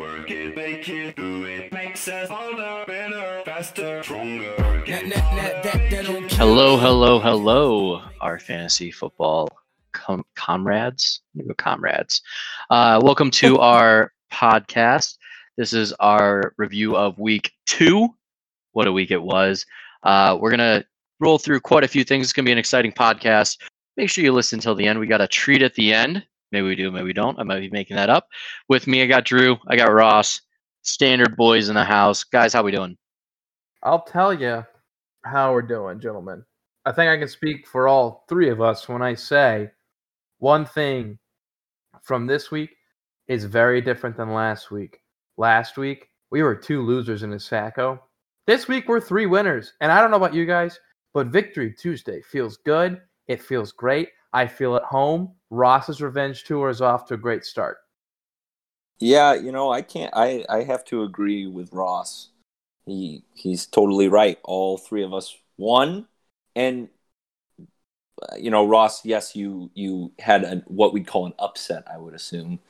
Work it, make it, do it, makes us older, better, faster, stronger. Hello, hello, hello, our fantasy football com- comrades, Maybe comrades. Uh, welcome to our podcast. This is our review of week two. What a week it was. Uh, we're gonna roll through quite a few things. It's gonna be an exciting podcast. Make sure you listen till the end. We got a treat at the end. Maybe we do, maybe we don't. I might be making that up. With me, I got Drew, I got Ross, standard boys in the house. Guys, how we doing? I'll tell you how we're doing, gentlemen. I think I can speak for all three of us when I say one thing from this week is very different than last week. Last week, we were two losers in a Sacko. This week, we're three winners. And I don't know about you guys, but Victory Tuesday feels good. It feels great. I feel at home. Ross's Revenge Tour is off to a great start. Yeah, you know, I can't. I I have to agree with Ross. He he's totally right. All three of us won, and uh, you know, Ross. Yes, you you had a, what we'd call an upset. I would assume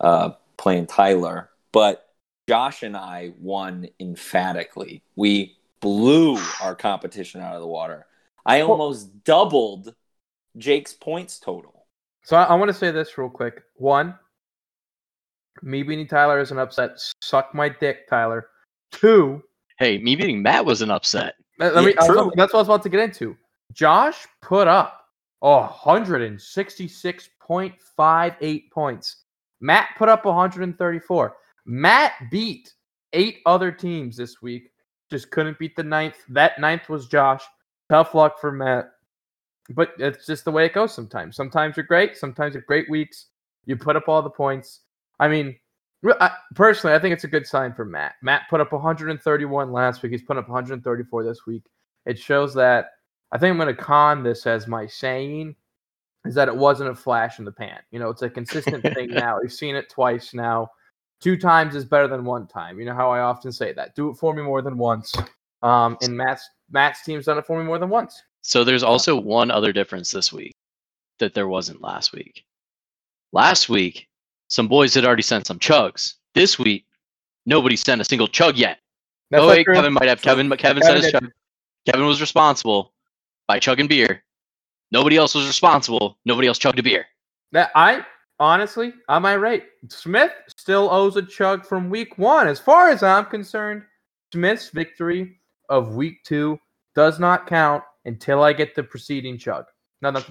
uh, playing Tyler, but Josh and I won emphatically. We blew our competition out of the water. I almost doubled Jake's points total. So I, I want to say this real quick. One, me beating Tyler is an upset. Suck my dick, Tyler. Two, Hey, me beating Matt was an upset. let let me. Yeah, I was- true. that's what I was about to get into. Josh put up hundred and sixty-six point five eight points. Matt put up 134. Matt beat eight other teams this week. Just couldn't beat the ninth. That ninth was Josh. Tough luck for Matt. But it's just the way it goes sometimes. Sometimes you're great. Sometimes you have great weeks. You put up all the points. I mean, I, personally, I think it's a good sign for Matt. Matt put up 131 last week. He's put up 134 this week. It shows that I think I'm going to con this as my saying is that it wasn't a flash in the pan. You know, it's a consistent thing now. We've seen it twice now. Two times is better than one time. You know how I often say that. Do it for me more than once. Um, and Matt's Matt's team's done it for me more than once. So there's also one other difference this week that there wasn't last week. Last week, some boys had already sent some chugs. This week, nobody sent a single chug yet. That's oh not wait, true. Kevin might have Kevin, but Kevin Kevin sent his chug. Kevin was responsible by chugging beer. Nobody else was responsible. Nobody else chugged a beer. That I honestly, am I right. Smith still owes a chug from week one. As far as I'm concerned, Smith's victory of week two does not count until I get the preceding chug. No, no,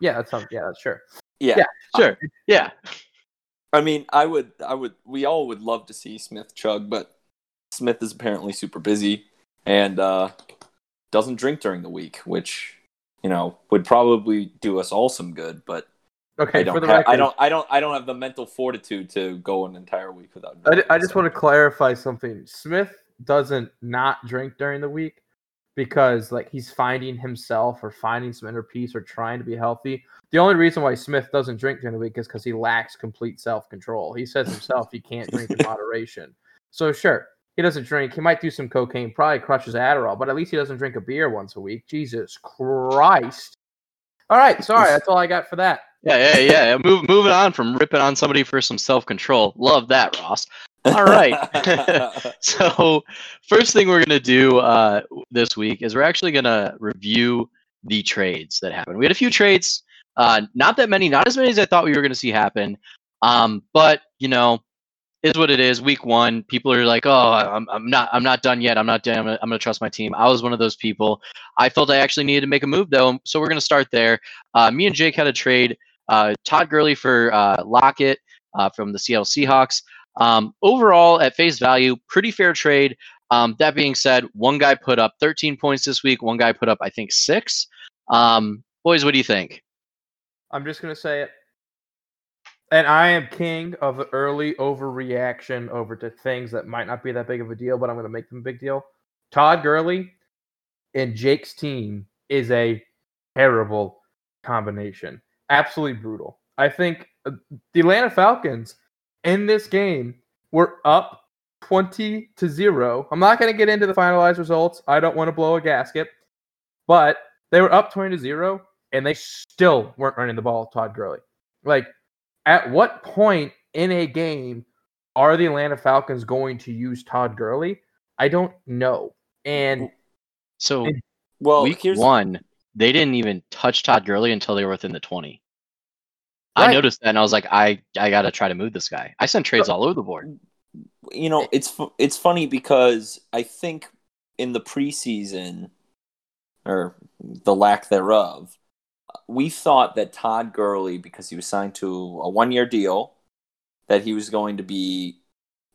yeah, that's not, yeah, sure. Yeah, Yeah. Sure. Yeah. I mean, I would, I would, we all would love to see Smith chug, but Smith is apparently super busy and uh, doesn't drink during the week, which you know would probably do us all some good. But Okay, I don't, for the ha- record, I don't, I don't, I don't have the mental fortitude to go an entire week without. I, I just so- want to clarify something. Smith doesn't not drink during the week because like he's finding himself or finding some inner peace or trying to be healthy. The only reason why Smith doesn't drink during the week is because he lacks complete self control. He says himself he can't drink in moderation. So sure, he doesn't drink. He might do some cocaine, probably crushes Adderall, but at least he doesn't drink a beer once a week. Jesus Christ! All right, sorry, that's all I got for that. Yeah, yeah, yeah. Move, moving on from ripping on somebody for some self control. Love that, Ross. All right. so, first thing we're going to do uh, this week is we're actually going to review the trades that happened. We had a few trades, uh, not that many, not as many as I thought we were going to see happen. Um, but you know, is what it is. Week one, people are like, "Oh, I'm, I'm not, I'm not done yet. I'm not done. I'm gonna, I'm gonna trust my team." I was one of those people. I felt I actually needed to make a move though, so we're gonna start there. Uh, me and Jake had a trade. Uh, Todd Gurley for uh, Lockett uh, from the Seattle Seahawks. Um, overall, at face value, pretty fair trade. Um, that being said, one guy put up 13 points this week. One guy put up, I think, six. Um, boys, what do you think? I'm just gonna say it. And I am king of early overreaction over to things that might not be that big of a deal, but I'm gonna make them a big deal. Todd Gurley and Jake's team is a terrible combination. Absolutely brutal. I think uh, the Atlanta Falcons in this game we were up 20 to 0. I'm not going to get into the finalized results. I don't want to blow a gasket. But they were up 20 to 0 and they still weren't running the ball, Todd Gurley. Like, at what point in a game are the Atlanta Falcons going to use Todd Gurley? I don't know. And So And- Well, week here's one, they didn't even touch Todd Gurley until they were within the 20. I noticed that and I was like, I, I got to try to move this guy. I sent trades all over the board. you know it's it's funny because I think in the preseason or the lack thereof, we thought that Todd Gurley, because he was signed to a one year deal, that he was going to be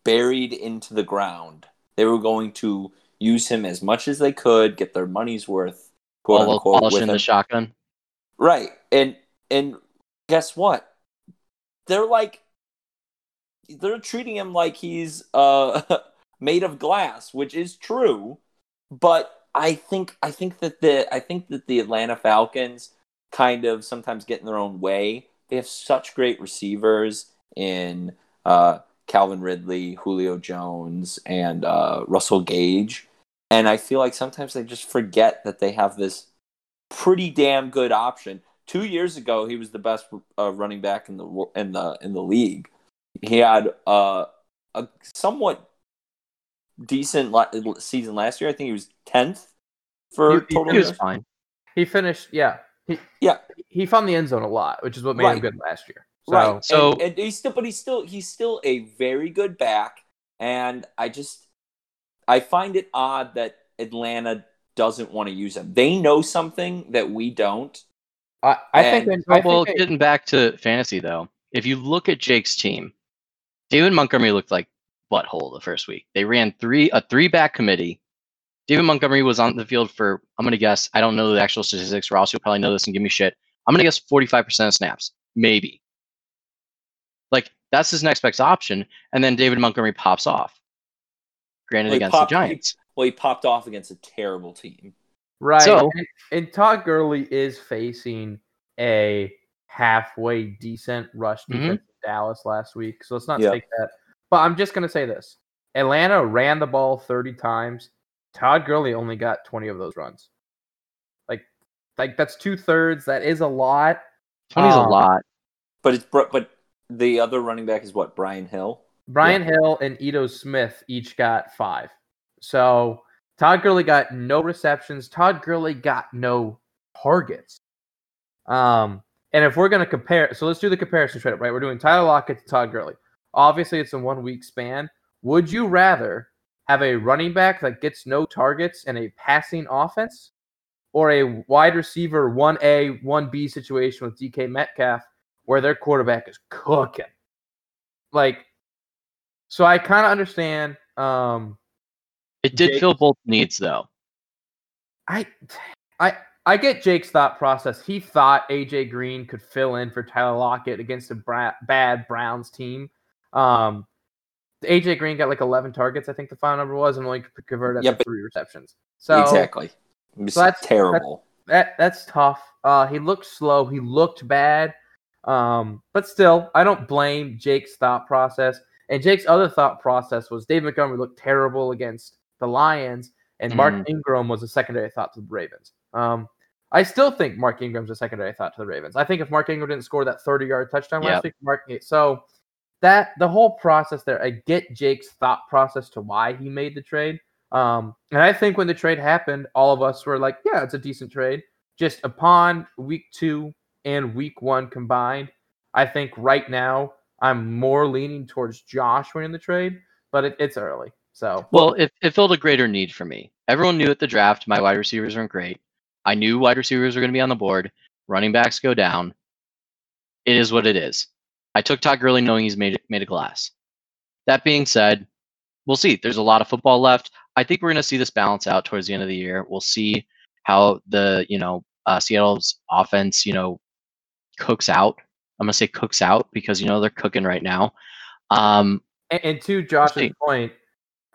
buried into the ground. They were going to use him as much as they could, get their money's worth, quote All unquote, with polishing the shotgun. Right. And and guess what? They're like they're treating him like he's uh made of glass, which is true, but I think I think that the I think that the Atlanta Falcons kind of sometimes get in their own way. They have such great receivers in uh Calvin Ridley, Julio Jones, and uh, Russell Gage. And I feel like sometimes they just forget that they have this pretty damn good option. Two years ago, he was the best uh, running back in the in the in the league. He had uh, a somewhat decent la- season last year. I think he was tenth for He- total. He was fine. he finished, yeah. He, Yeah. He found the end zone a lot, which is what made him good last year. So, right. So- and, and he's still, but he's still he's still a very good back. And I just I find it odd that Atlanta doesn't want to use him. They know something that we don't. I, I think, And- I well, think getting back to fantasy though, if you look at Jake's team, David Montgomery looked like butthole the first week. They ran three a three back committee. David Montgomery was on the field for I'm gonna guess I don't know the actual statistics. Ross, you'll probably know this and give me shit. I'm gonna guess 45% of snaps, maybe. Like that's his next best option, and then David Montgomery pops off. Granted, Well, against popped- the Giants. Well, he popped off against a terrible team. Right. So- and, and Todd Gurley is facing a halfway decent rush Mhm. defense in Dallas last week. So let's not Yeah. take that. But I'm just going to say this Atlanta ran the ball 30 times. Todd Gurley only got 20 of those runs. Like, like that's two thirds. That is a lot. 20 is a Um, lot. But it's but the other running back is what Brian Hill. Brian Hill and Ito Smith each got five. So Todd Gurley got no receptions. Todd Gurley got no targets. Um, and if we're gonna compare, so let's do the comparison up, right? We're doing Tyler Lockett to Todd Gurley. Obviously, it's a one week span. Would you rather have a running back that gets no targets in a passing offense, or a wide receiver one A one B situation with DK Metcalf where their quarterback is cooking? Like, so I kind of understand. Um, It did Jake- fill both needs though. I, I, I get Jake's thought process. He thought AJ Green could fill in for Tyler Lockett against a bra- bad Browns team. Um, AJ Green got like 11 targets, I think the final number was, and only converted convert Yeah, to three receptions. So exactly. It was so that's- terrible. that that's tough. Uh, he looked slow. He looked bad. Um, but still, I don't blame Jake's thought process. And Jake's other thought process was Dave Montgomery looked terrible against the Lions, and Mark Mhm. Ingram was a secondary thought to the Ravens. Um, I still think Mark Ingram's a secondary thought to the Ravens. I think if Mark Ingram didn't score that 30 yard touchdown Yep. last week, Mark so that the whole process there, I get Jake's thought process to why he made the trade. Um, and I think when the trade happened, all of us were like, yeah, it's a decent trade. Just upon week two and week one combined, I think right now I'm more leaning towards Josh winning the trade, but it, it's early. So Well, it, it filled a greater need for me. Everyone knew at the draft my wide receivers weren't great. I knew wide receivers were going to be on the board. Running backs go down. It is what it is. I took Todd Gurley knowing he's made made a glass. That being said, we'll see. There's a lot of football left. I think we're going to see this balance out towards the end of the year. We'll see how the you know uh, Seattle's offense you know cooks out. I'm going to say cooks out because you know they're cooking right now. Um, And, and to Josh's point,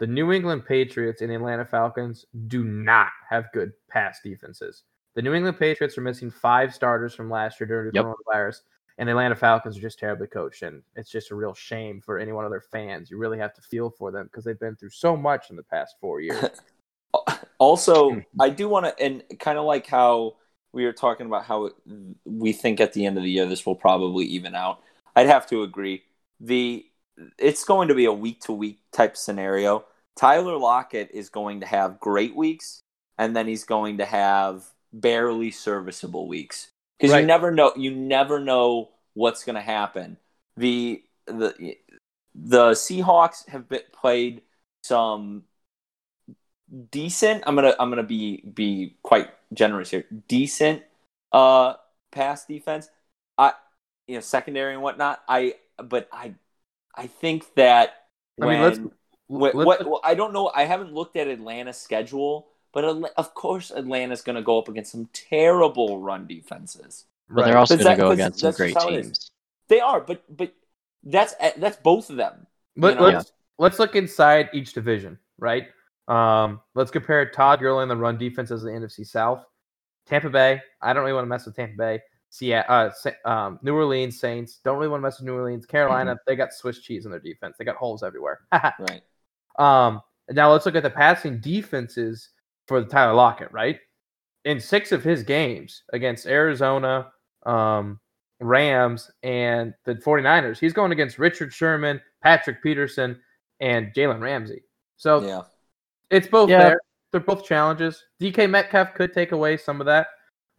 the New England Patriots and the Atlanta Falcons do not have good pass defenses. The New England Patriots are missing five starters from last year during the Yep. coronavirus, and the Atlanta Falcons are just terribly coached. And it's just a real shame for any one of their fans. You really have to feel for them because they've been through so much in the past four years. Also, hmm. I do want to, and kind of like how we were talking about how we think at the end of the year this will probably even out. I'd have to agree. The it's going to be a week to week type scenario. Tyler Lockett is going to have great weeks, and then he's going to have barely serviceable weeks because Right. you never know. You never know what's going to happen. The the the Seahawks have been, played some decent. I'm gonna I'm gonna be be quite generous here. Decent uh pass defense. I you know secondary and whatnot. I but I I think that I when mean, let's what, let's- what well, I don't know. I haven't looked at Atlanta's schedule, but of course Atlanta's going to go up against some terrible run defenses. But right. they're also But going to go against some that's great just how it is. teams. They are, but but that's eh, that's both of them. Let, you know? let's let's look inside each division, right? Um, let's compare Todd Gurley and the run defense as the NFC South. Tampa Bay, I don't really want to mess with Tampa Bay. Seattle, uh, um, New Orleans Saints, don't really want to mess with New Orleans. Carolina, they got Swiss cheese in their defense. They got holes everywhere. Right. Um, now let's look at the passing defenses for the Tyler Lockett, right? In six of his games against Arizona, um, Rams, and the 49ers, he's going against Richard Sherman, Patrick Peterson, and Jalen Ramsey. So Yeah. it's both Yeah. there. They're both challenges. DK Metcalf could take away some of that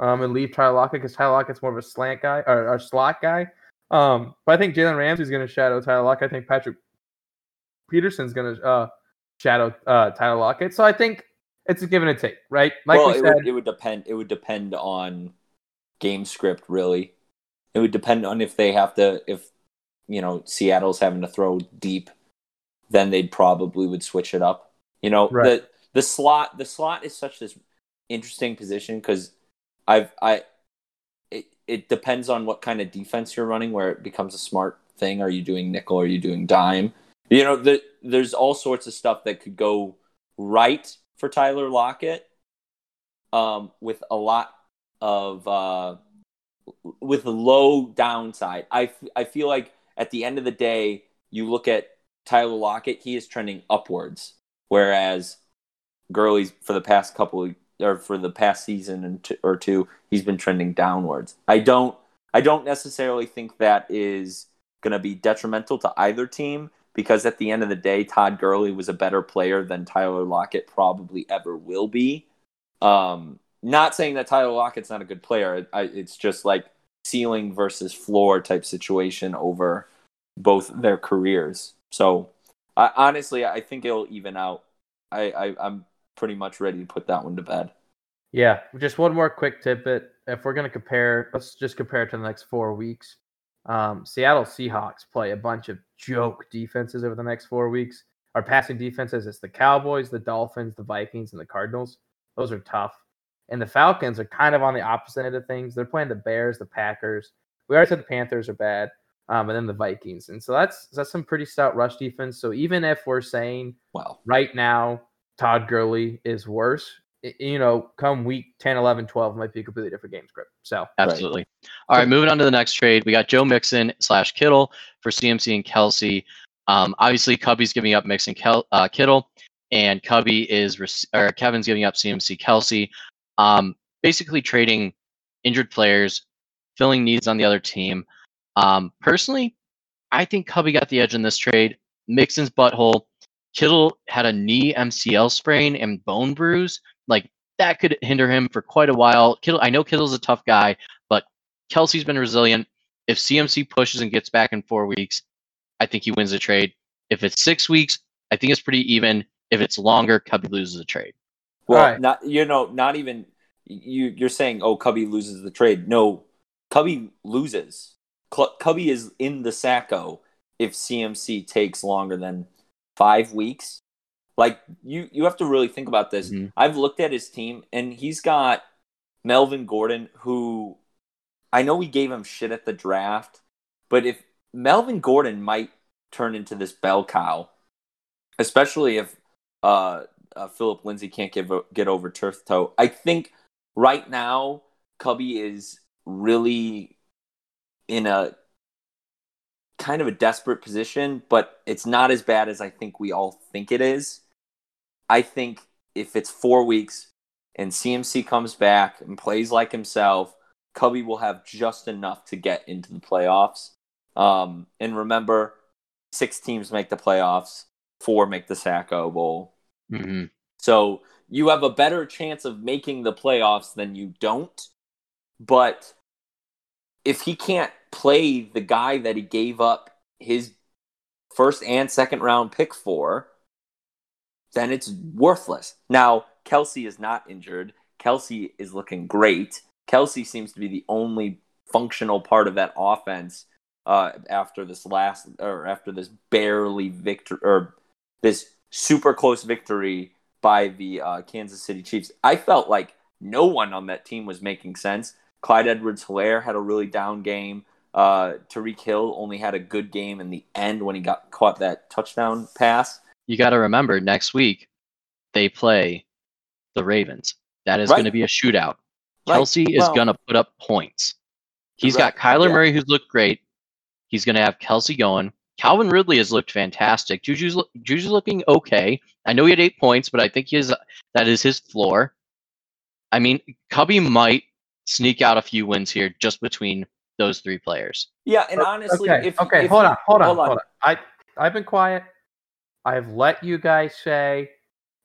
um, and leave Tyler Lockett because Tyler Lockett's more of a slant guy or a slot guy. Um, but I think Jalen Ramsey's going to shadow Tyler Lockett. I think Patrick Peterson's going to uh, shadow uh, Tyler Lockett. So I think it's a give and a take, right? Like well, we it said, would, it would depend. It would depend on game script, really. It would depend on if they have to. If you know Seattle's having to throw deep, then they'd probably would switch it up. You know, Right. the the slot the slot is such this interesting position because I've I it it depends on what kind of defense you're running where it becomes a smart thing. Are you doing nickel? Are you doing dime? You know, the, there's all sorts of stuff that could go right for Tyler Lockett um, with a lot of uh, with low downside. I, I feel like at the end of the day, you look at Tyler Lockett, he is trending upwards, whereas Gurley's for the past couple or for the past season t- or two, he's been trending downwards. I don't I don't necessarily think that is going to be detrimental to either team because at the end of the day, Todd Gurley was a better player than Tyler Lockett probably ever will be. Um, not saying that Tyler Lockett's not a good player. I, it's just like ceiling versus floor type situation over both their careers. So, I, honestly, I think it'll even out. I, I, I'm pretty much ready to put that one to bed. Yeah, just one more quick tidbit. If we're going to compare, let's just compare it to the next four weeks. Um, Seattle Seahawks play a bunch of joke defenses over the next four weeks. Our passing defenses, it's the Cowboys, the Dolphins, the Vikings, and the Cardinals. Those are tough. And the Falcons are kind of on the opposite end of things. They're playing the Bears, the Packers. We already said the Panthers are bad, um, and then the Vikings. And so that's that's some pretty stout rush defense. So even if we're saying Wow. right now Todd Gurley is worse. You know, come week 10, 11, 12 might be a completely different game script. So, Absolutely. All right, moving on to the next trade. We got Joe Mixon slash Kittle for CMC and Kelce. Um, obviously, Cubby's giving up Mixon Kel- uh, Kittle, and Cubby is rec- or Kevin's giving up CMC Kelce. Um, basically, trading injured players, filling needs on the other team. Um, personally, I think Cubby got the edge in this trade. Mixon's butthole. Kittle had a knee MCL sprain and bone bruise. Like that could hinder him for quite a while. Kittle, I know Kittle's a tough guy, but Kelce's been resilient. If CMC pushes and gets back in four weeks, I think he wins the trade. If it's six weeks, I think it's pretty even. If it's longer, Cubby loses the trade. Well, Alright. not you know, not even you. You're saying, oh, Cubby loses the trade. No, Cubby loses. Cl- Cubby is in the sacko if CMC takes longer than five weeks. Like you, you have to really think about this. Mhm. I've looked at his team, and he's got Melvin Gordon, who I know we gave him shit at the draft, but if Melvin Gordon might turn into this bell cow, especially if uh, uh, Phillip Lindsay can't give a, get over turf toe. I think right now Cubby is really in a kind of a desperate position, but it's not as bad as I think we all think it is. I think if it's four weeks and CMC comes back and plays like himself, Cubby will have just enough to get into the playoffs. Um, and remember, six teams make the playoffs, four make the Sacko Bowl. hmm So you have a better chance of making the playoffs than you don't. But if he can't play the guy that he gave up his first and second round pick for, then it's worthless. Now, Kelce is not injured. Kelce is looking great. Kelce seems to be the only functional part of that offense uh, after this last or after this barely victory or this super close victory by the uh, Kansas City Chiefs. I felt like no one on that team was making sense. Clyde Edwards Helaire had a really down game. Uh, Tyreek Hill only had a good game in the end when he got caught that touchdown pass. You got to remember next week they play the Ravens. That is Right. going to be a shootout. Right. Kelce is Well- going to put up points. He's Right. got Kyler Yeah. Murray, who's looked great. He's going to have Kelce going. Calvin Ridley has looked fantastic. Juju's Juju's looking okay. I know he had eight points, but I think he is that is his floor. I mean, Cubby might sneak out a few wins here just between those three players. Yeah, and honestly, okay, if okay, if hold you- on, hold on, hold hold on. on. I I've been quiet. I've let you guys say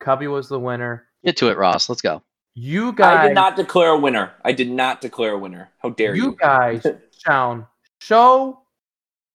Cubby was the winner. Get to it, Ross. Let's go. You guys, I did not declare a winner. I did not declare a winner. How dare you? you guys sound so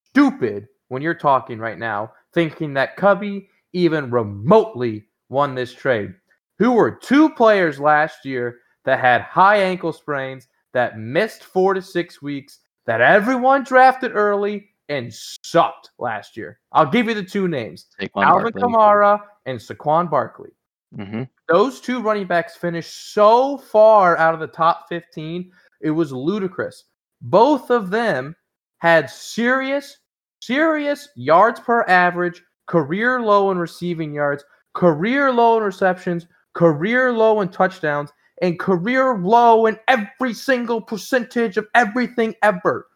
stupid when you're talking right now, thinking that Cubby even remotely won this trade. Who were two players last year that had high ankle sprains, that missed four to six weeks, that everyone drafted early and sucked last year? I'll give you the two names Saquon Alvin Barkley. Kamara and Saquon Barkley Mhm. those two running backs finished so far out of the top 15, it was ludicrous. Both of them had serious, serious yards per average, career low in receiving yards, career low in receptions, career low in touchdowns, and career low in every single percentage of everything ever.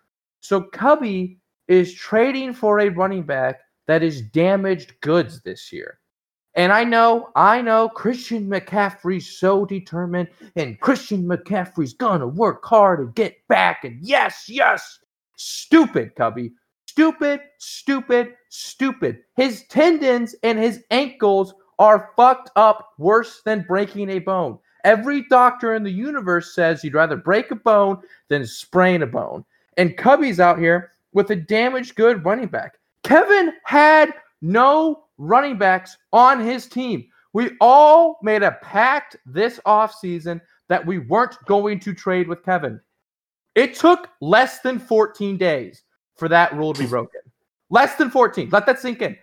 So Cubby is trading for a running back that is damaged goods this year. And I know, I know Christian McCaffrey's so determined, and Christian McCaffrey's gonna work hard and get back. And yes, yes, stupid, Cubby. Stupid, stupid, stupid. His tendons and his ankles are fucked up worse than breaking a bone. Every doctor in the universe says you'd rather break a bone than sprain a bone. And Cubby's out here with a damaged good running back. Kevin had no running backs on his team. We all made a pact this offseason that we weren't going to trade with Kevin. It took less than 14 days for that rule to be broken. Less than 14. Let that sink in.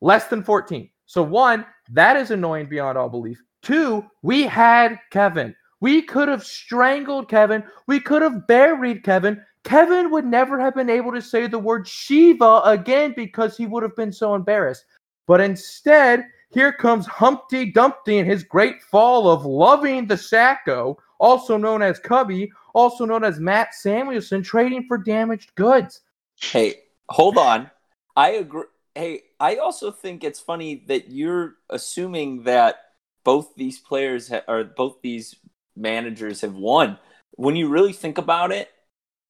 Less than 14. So, one, that is annoying beyond all belief. Two, we had Kevin. We could have strangled Kevin. We could have buried Kevin. Kevin would never have been able to say the word Shiva again because he would have been so embarrassed. But instead, here comes Humpty Dumpty and his great fall of loving the Sacko, also known as Cubby, also known as Matt Samuelson, trading for damaged goods. Hey, hold on. I agree. Hey, I also think it's funny that you're assuming that both these players ha- or both these managers have won. When you really think about it,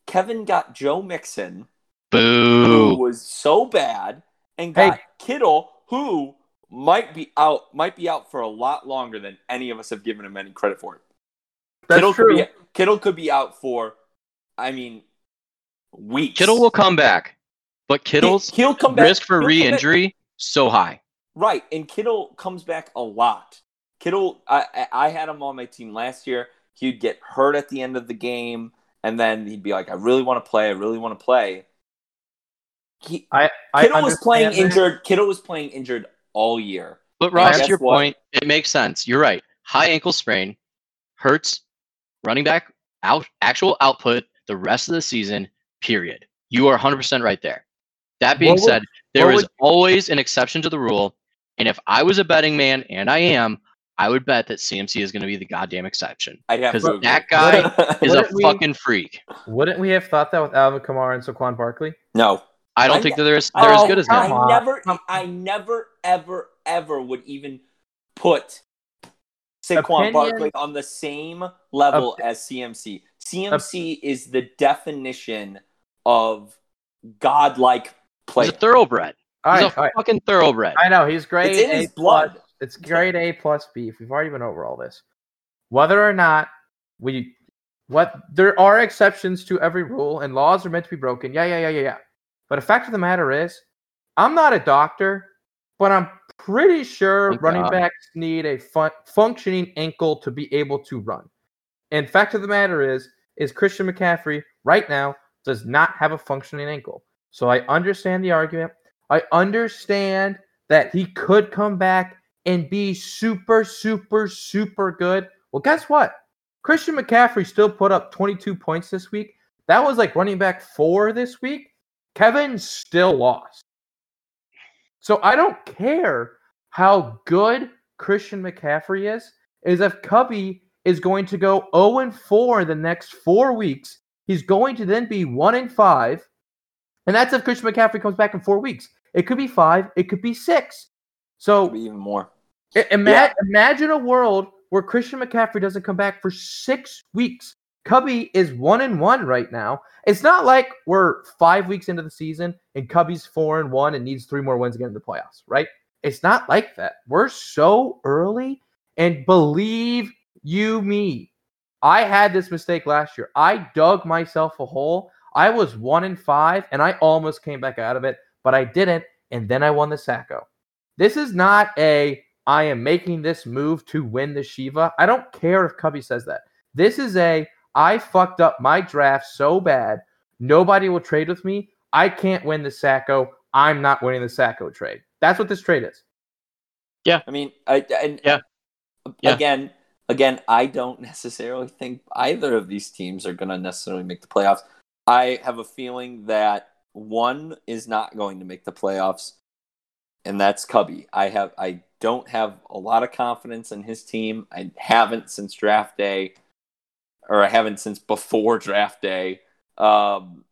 Kevin got Joe Mixon, who was so bad, and Hey. got Kittle, who might be out might be out for a lot longer than any of us have given him any credit for. That's Kittle true. Could be, Kittle could be out for, I mean, weeks. Kittle will come back, but Kittle's He- he'll come back. risk for he'll re-injury so high. Right, and Kittle comes back a lot. Kittle, I I I had him on my team last year. He'd get hurt at the end of the game, and then he'd be like, "I really want to play. I really want to play." He, I, I Kittle was playing that. injured. Kittle was playing injured all year. But Ross, guess to your what? point, it makes sense. You're right. High ankle sprain hurts running back out actual output the rest of the season. Period. You are 100% right there. That being What would- said, there what is would- always an exception to the rule, and if I was a betting man, and I am, I would bet that CMC is going to be the goddamn exception I'd have 'Cause to. that guy is a we- fucking freak. Wouldn't we have thought that with Alvin Kamara and Saquon Barkley? no. I don't I think that they're as, they're oh, as Oh, good as come I never, I never, ever, ever would even put Saquon Opinion- Barkley on the same level as CMC. CMC is the definition of godlike play. He's a thoroughbred. All He's right, a all right. fucking thoroughbred. I know he's great. It's in his blood. plus- It's grade A plus beef. We've already been over all this. Whether or not we, what there are exceptions to every rule, and laws are meant to be broken. Yeah, yeah, yeah, yeah, yeah. But the fact of the matter is, I'm not a doctor, but I'm pretty sure Thank running God. backs need a fun- functioning ankle to be able to run. And fact of the matter is, is Christian McCaffrey right now does not have a functioning ankle. So I understand the argument. I understand that he could come back and be super, super, super good. Well, guess what? Christian McCaffrey still put up 22 points this week. That was like running back four this week. Kevin still lost. So I don't care how good Christian McCaffrey is, is if Cubby is going to go 0 and 4 in the next four weeks, he's going to then be 1 and 5. And that's if Christian McCaffrey comes back in four weeks. It could be five, it could be six. So even more. Ima- Imagine a world where Christian McCaffrey doesn't come back for six weeks. Cubby is one and one right now. It's not like we're five weeks into the season and Cubby's four and one and needs three more wins to get into the playoffs, right? It's not like that. We're so early, and believe you me, I had this mistake last year. I dug myself a hole. I was one and five, and I almost came back out of it, but I didn't, and then I won the Sacko. This is not a I am making this move to win the Shiva. I don't care if Cubby says that. This is a I fucked up my draft so bad. Nobody will trade with me. I can't win the Sacko. I'm not winning the Sacko trade. That's what this trade is. Yeah. I mean, I and Yeah. Yeah. again, again, I don't necessarily think either of these teams are going to necessarily make the playoffs. I have a feeling that one is not going to make the playoffs, and that's Cubby. I have, I don't have a lot of confidence in his team. I haven't since draft day, or I haven't since before draft day. Um,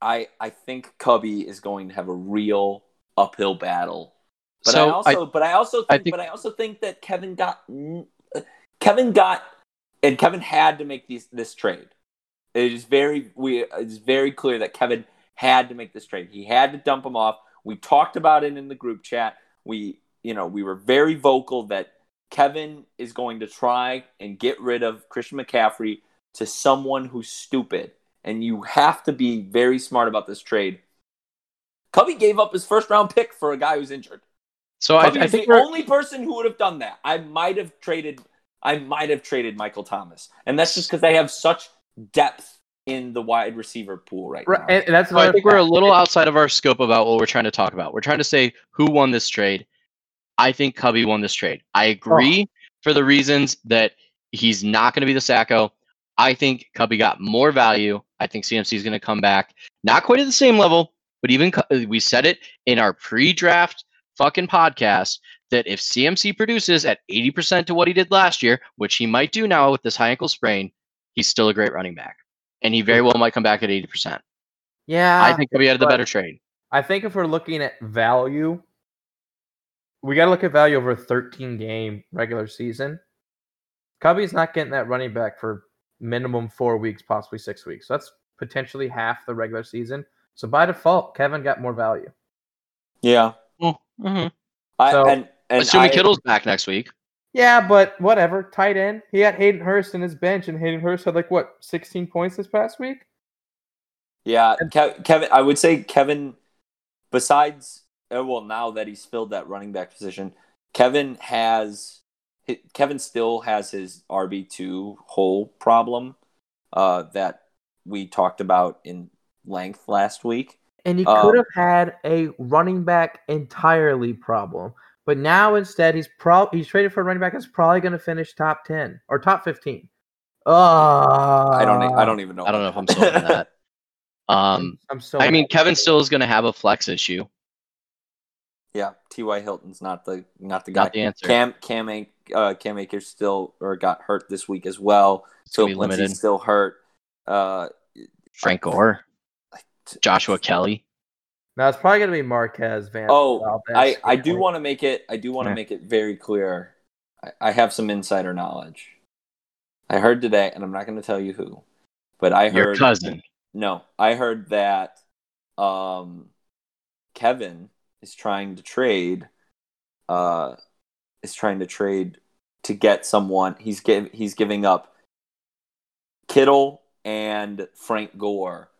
I I think Cubby is going to have a real uphill battle but so I also, but I also, think, I think- but I also think that Kevin got, Kevin got, and Kevin had to make these this trade. It is very, we, it's very clear that Kevin had to make this trade. He had to dump him off. We talked about it in the group chat. We, you know, we were very vocal that Kevin is going to try and get rid of Christian McCaffrey to someone who's stupid, and you have to be very smart about this trade. Cubby gave up his first round pick for a guy who's injured. so I, I think the we're, only person who would have done that. I might have traded. I might have traded Michael Thomas, and that's just because they have such depth in the wide receiver pool right, Right, now. and that's So I think we're a little outside of our scope about what we're trying to talk about. We're trying to say who won this trade. I think Cubby won this trade. I oh. agree for the reasons that he's not going to be the Sacko. I think Cubby got more value. I think CMC is going to come back, not quite at the same level, but even uh, we said it in our pre-draft fucking podcast that if CMC produces at 80% to what he did last year, which he might do now with this high ankle sprain, he's still a great running back. And he very well might come back at 80%. Yeah, I think Cubby had the better trade. I think if we're looking at value, we got to look at value over a 13 game regular season. Cubby's not getting that running back for minimum four weeks, possibly six weeks. So that's potentially half the regular season. So by default, Kevin got more value. yeah, Mm-hmm. I, So- and, and Assuming I- Kittle's back next week. Yeah, but whatever. Tight end. He had Hayden Hurst in his bench, and Hayden Hurst had like what 16 points this past week. Yeah, Kev, Kevin. I would say Kevin. Besides, uh, well, now that he's filled that running back position, Kevin has. Kevin still has his RB two hole problem, uh, that we talked about in length last week. And he Um, could have had a running back entirely problem. But now instead he's pro he's traded for a running back that's probably gonna finish top ten or top fifteen. Oh I don't. I don't even know. I don't know if I'm sold on that. Um, I'm so I mean, mad. Kevin still is going to have a flex issue. yeah, T.Y. Hilton's not the not the guy. Not the answer. Cam Cam Ak- uh, Cam Akers still or got hurt this week as well. It's So gonna be limited. Lindsay's still hurt. Uh, Frank Gore, Joshua Kelley. Now it's probably gonna be Marquez Van. Oh, Valdez, I, I do want to make it. I do want to Yeah. make it very clear. I, I have some insider knowledge. I heard today, and I'm not going to tell you who, but I heard Your cousin. No, I heard that um, Kevin is trying to trade uh is trying to trade to get someone he's give, he's giving up Kittle and Frank Gore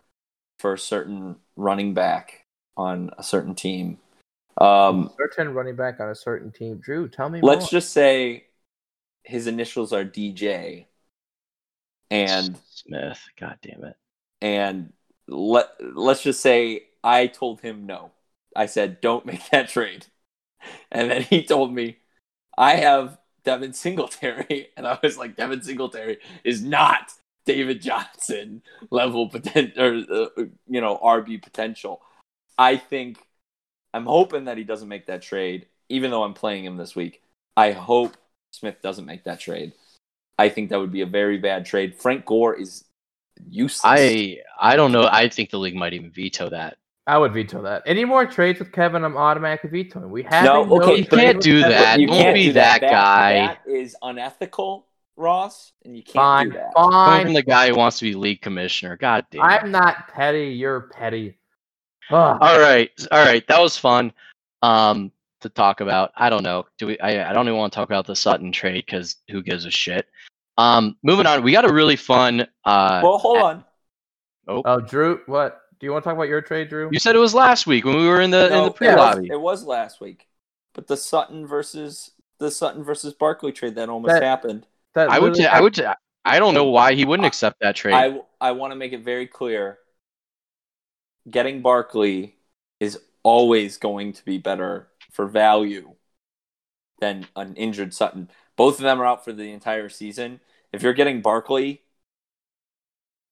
for a certain running back on a certain team. Um certain running back on a certain team. Drew, tell me let's more. just say his initials are DJ and Smith. God damn it. and let let's just say I told him no. I said don't make that trade. And then he told me I have Devin Singletary and I was like Devin Singletary is not David Johnson level potential or uh, you know RB potential. I think I'm hoping that he doesn't make that trade even though I'm playing him this week. I hope Smith doesn't make that trade. I think that would be a very bad trade. Frank Gore is useless. I I don't know. I think the league might even veto that. I would veto that. Any more trades with Kevin, I'm automatically vetoing. We have No, okay, You can't do that. You Don't can't be do that guy. That is unethical, Ross, and you can't Fine, do that. Coming fine. from the guy who wants to be league commissioner. God damn. it. I'm not petty. You're petty. Ugh. All right, all right. That was fun. Um, to talk about. I don't know. Do we? I, I don't even want to talk about the Sutton trade because who gives a shit. Um, moving on. We got a really fun. Uh, Well, hold on. Oh, Drew, what? Do you want to talk about your trade, Drew? you said it was last week when we were in the in the pre was- lobby. It was last week, but the Sutton versus the Sutton versus Barkley trade that almost That- happened. That I would. literally ta- I would. ta- I don't know why he wouldn't accept that trade. I I want to make it very clear. Getting Barkley is always going to be better for value than an injured Sutton. Both of them are out for the entire season. If you're getting Barkley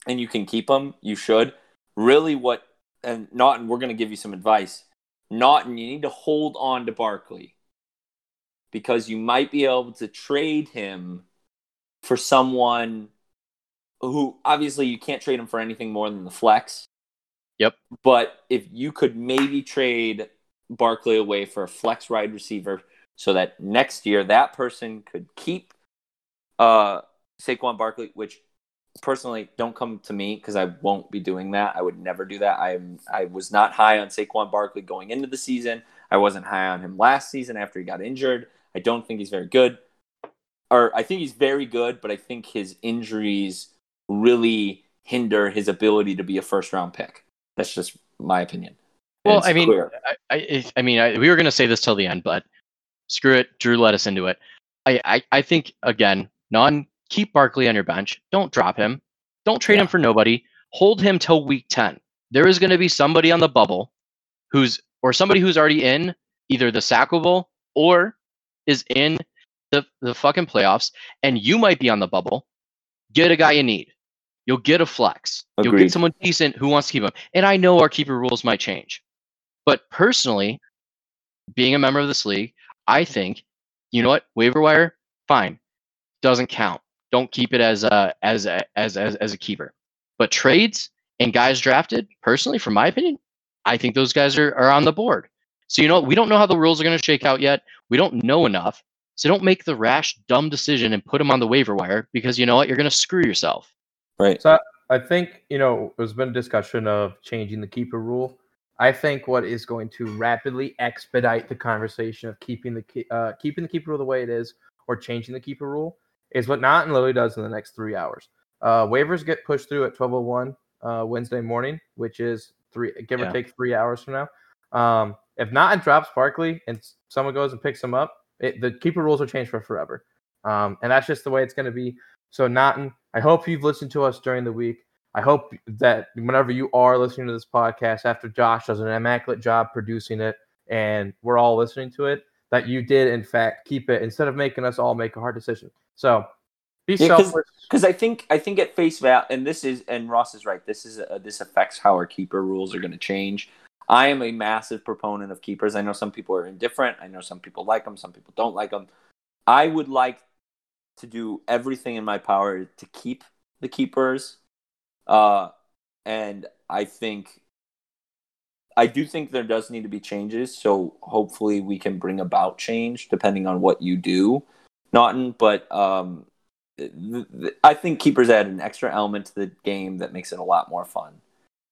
and you can keep him, you should. Really, what and Naughton, we're going to give you some advice. Naughton, you need to hold on to Barkley because you might be able to trade him for someone who obviously you can't trade him for anything more than the flex. Yep. But if you could maybe trade Barkley away for a flex wide receiver so that next year that person could keep uh Saquon Barkley, which personally don't come to me because I won't be doing that. I would never do that. I I was not high on Saquon Barkley going into the season. I wasn't high on him last season after he got injured. I don't think he's very good. Or I think he's very good, but I think his injuries really hinder his ability to be a first round pick. That's just my opinion. Well, I mean. I, I, I mean, I, we were going to say this till the end, but screw it. Drew let us into it. I, I, I think again, non keep Barkley on your bench. Don't drop him. Don't trade him for nobody. Hold him till week ten. There is going to be somebody on the bubble who's or somebody who's already in either the sackable or is in the the fucking playoffs, and you might be on the bubble. Get a guy you need. You'll get a flex. You'll get someone decent who wants to keep him. And I know our keeper rules might change. But personally, being a member of this league, I think, you know what, waiver wire, fine, doesn't count. Don't keep it as a as a, as as as a keeper. But trades and guys drafted, personally, from my opinion, I think those guys are, are on the board. So you know, what, we don't know how the rules are going to shake out yet. We don't know enough. So don't make the rash, dumb decision and put them on the waiver wire because you know what, you're going to screw yourself. Right. So I think you know there's been discussion of changing the keeper rule. I think what is going to rapidly expedite the conversation of keeping the uh, keeping the keeper rule the way it is or changing the keeper rule is what Not and Lily does in the next three hours. Uh, waivers get pushed through at 12:01 uh, Wednesday morning, which is three give Yeah. or take three hours from now. Um, if Not and drops Barkley and someone goes and picks him up, it, the keeper rules are changed for forever, um, and that's just the way it's going to be. So Naughton, I hope you've listened to us during the week. I hope that whenever you are listening to this podcast after Josh does an immaculate job producing it and we're all listening to it, that you did in fact keep it instead of making us all make a hard decision. So be Yeah, selfless. because I think I think at face value, and this is and Ross is right. This is uh this affects how our keeper rules are going to change. I am a massive proponent of keepers. I know some people are indifferent. I know some people like them. Some people don't like them. I would like to do everything in my power to keep the keepers, uh, and I think I do think there does need to be changes. So hopefully we can bring about change depending on what you do, Naughton. But um, th- th- I think keepers add an extra element to the game that makes it a lot more fun.